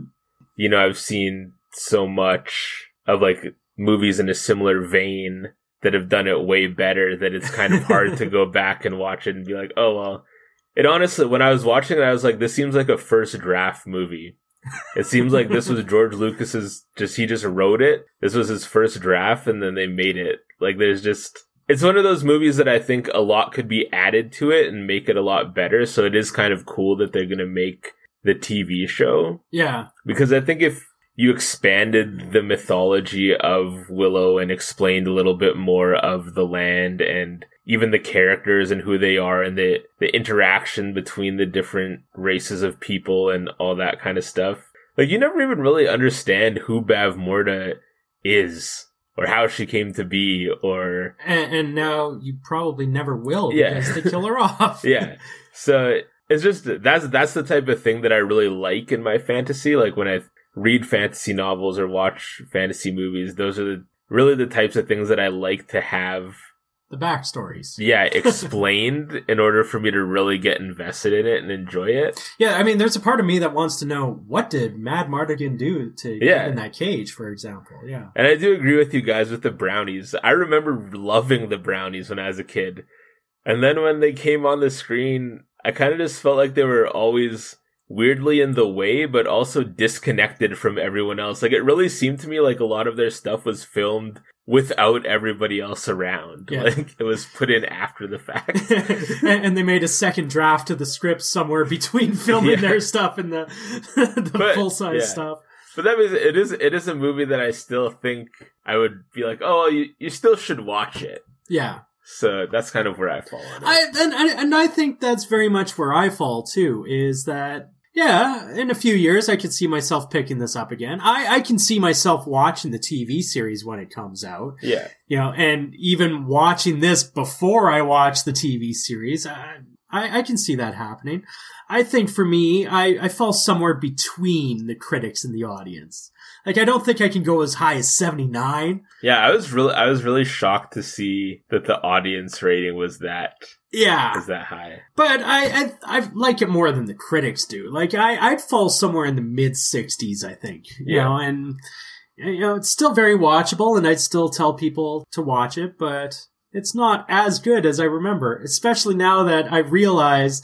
A: you know, I've seen so much of like movies in a similar vein that have done it way better that it's kind of hard to go back and watch it and be like, oh well. It honestly, when I was watching it, I was like, this seems like a first draft movie. It seems like this was George Lucas's just he just wrote it. This was his first draft and then they made it. Like there's just it's one of those movies that I think a lot could be added to it and make it a lot better. So it is kind of cool that they're going to make the TV show
B: Yeah.
A: because I think if you expanded the mythology of Willow and explained a little bit more of the land and even the characters and who they are and the the interaction between the different races of people and all that kind of stuff. Like you never even really understand who Bavmorda is or how she came to be or
B: And, and now you probably never will
A: Yeah.
B: because they kill her off.
A: yeah. So it's just that's that's the type of thing that I really like in my fantasy. Like when I read fantasy novels or watch fantasy movies, those are the, really the types of things that I like to have.
B: The backstories.
A: Yeah, explained in order for me to really get invested in it and enjoy it.
B: Yeah, I mean, there's a part of me that wants to know what did Madmartigan do to
A: Yeah.
B: get in that cage, for example. Yeah.
A: And I do agree with you guys with the brownies. I remember loving the brownies when I was a kid. And then when they came on the screen, I kind of just felt like they were always weirdly in the way, but also disconnected from everyone else. Like it really seemed to me like a lot of their stuff was filmed without everybody else around.
B: Yeah.
A: Like it was put in after the fact.
B: and, they made a second draft of the script somewhere between filming
A: Yeah.
B: their stuff and the the full size
A: yeah.
B: stuff.
A: But that means it is it is a movie that I still think I would be like, oh, you you still should watch it.
B: Yeah.
A: So that's kind of where I fall on it.
B: I and and I think that's very much where I fall too. Is that yeah? In a few years, I could see myself picking this up again. I I can see myself watching the TV series when it comes out.
A: yeah.
B: You know, and even watching this before I watch the TV series. I I, I can see that happening. I think for me, I, I fall somewhere between the critics and the audience. Like, I don't think I can go as high as 79.
A: Yeah, I was really I was really shocked to see that the audience rating was that
B: Yeah.
A: was that high.
B: But I, I, I like it more than the critics do. Like, I, I'd fall somewhere in the mid 60s, I think. You
A: Yeah.
B: know, and, you know, it's still very watchable, and I'd still tell people to watch it, but it's not as good as I remember, especially now that I realize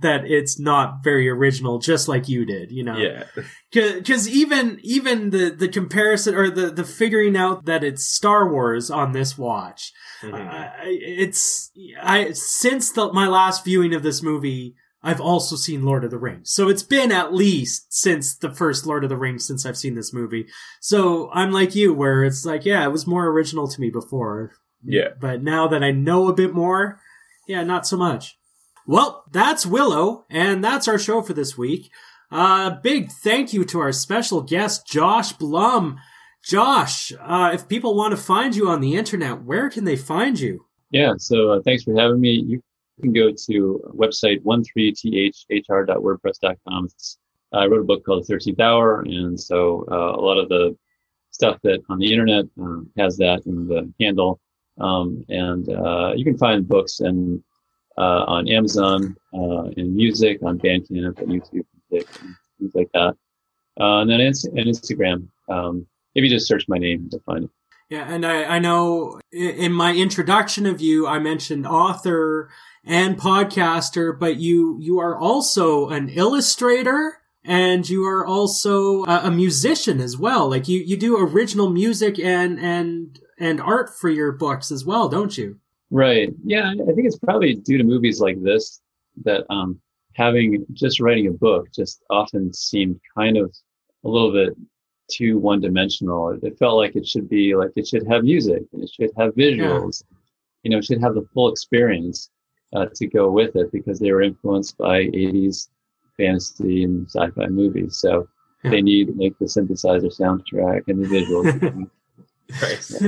B: that it's not very original, just like you did, you know?
A: Yeah.
B: because even even the the comparison or the the figuring out that it's Star Wars on this watch,
A: Mhm.
B: uh, it's I since the, my last viewing of this movie, I've also seen Lord of the Rings, so it's been at least since the first Lord of the Rings since I've seen this movie. So I'm like you, where it's like, yeah, it was more original to me before,
A: Yeah.
B: but now that I know a bit more, yeah, not so much. Well, that's Willow, and that's our show for this week. Uh, big thank you to our special guest, Josh Blum. Josh, uh, if people want to find you on the internet, where can they find you?
C: Yeah, so uh, thanks for having me. You can go to website 13thr.wordpress.com. It's, I wrote a book called The 13th Hour, and so uh, a lot of the stuff that on the internet um, has that in the handle. Um, and uh, you can find books and uh, on Amazon, uh, and music on Bandcamp and YouTube, things like that. Uh, and then Instagram. Um, if you just search my name, you'll find it.
B: Yeah, and I, I know in my introduction of you, I mentioned author and podcaster, but you you are also an illustrator and you are also a, a musician as well. Like you you do original music and and and art for your books as well, don't you?
C: Right. Yeah, I think it's probably due to movies like this that um, having just writing a book just often seemed kind of a little bit too one-dimensional. It, it felt like it should be like it should have music and it should have visuals. You know, it should have the full experience uh, to go with it because they were influenced by 80s fantasy and sci-fi movies. So
B: Yeah.
C: they need like the synthesizer soundtrack and the visuals
A: Nice.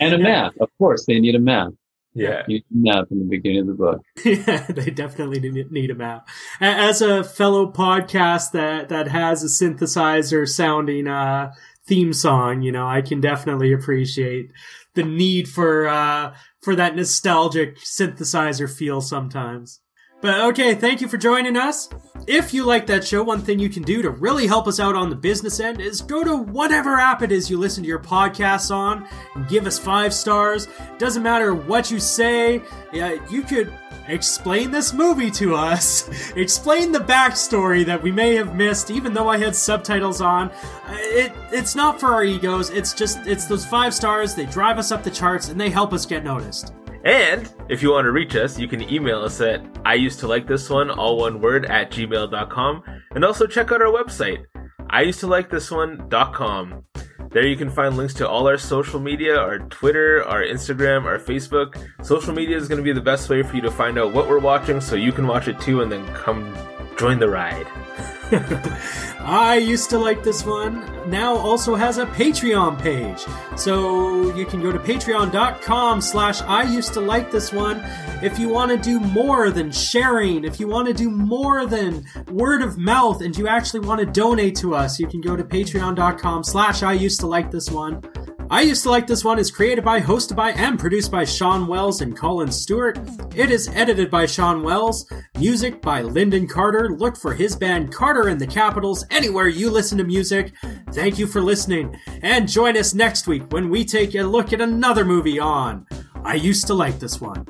C: and a map. Of course, they need a map.
A: Yeah.
C: You need a map in the beginning of the book.
B: yeah, they definitely need- need a map. As a fellow podcast that that has a synthesizer sounding uh, theme song, you know, I can definitely appreciate the need for uh, for that nostalgic synthesizer feel sometimes. But okay, thank you for joining us. If you like that show, one thing you can do to really help us out on the business end is go to whatever app it is you listen to your podcasts on and give us five stars. Doesn't matter what you say, yeah, you could explain this movie to us, explain the backstory that we may have missed, even though I had subtitles on. Uh, it it's not for our egos. It's just it's those five stars. They drive us up the charts and they help us get noticed.
A: And if you want to reach us, you can email us at I used to like this one, all one word, at gmail.com. And also check out our website, I used to like this one.com. There you can find links to all our social media, our Twitter, our Instagram, our Facebook. Social media is going to be the best way for you to find out what we're watching so you can watch it too and then come join the ride.
B: I used to like this one. Now also has a Patreon page. So you can go to patreon.com slash I used to like this one. If you want to do more than sharing, if you want to do more than word of mouth and you actually want to donate to us, you can go to patreon.com slash I used to like this one. I Used to Like This One is created by, hosted by, and produced by Sean Wells and Colin Stewart. It is edited by Sean Wells. Music by Lyndon Carter. Look for his band Carter and the Capitals anywhere you listen to music. Thank you for listening, and join us next week when we take a look at another movie on I Used to Like This One.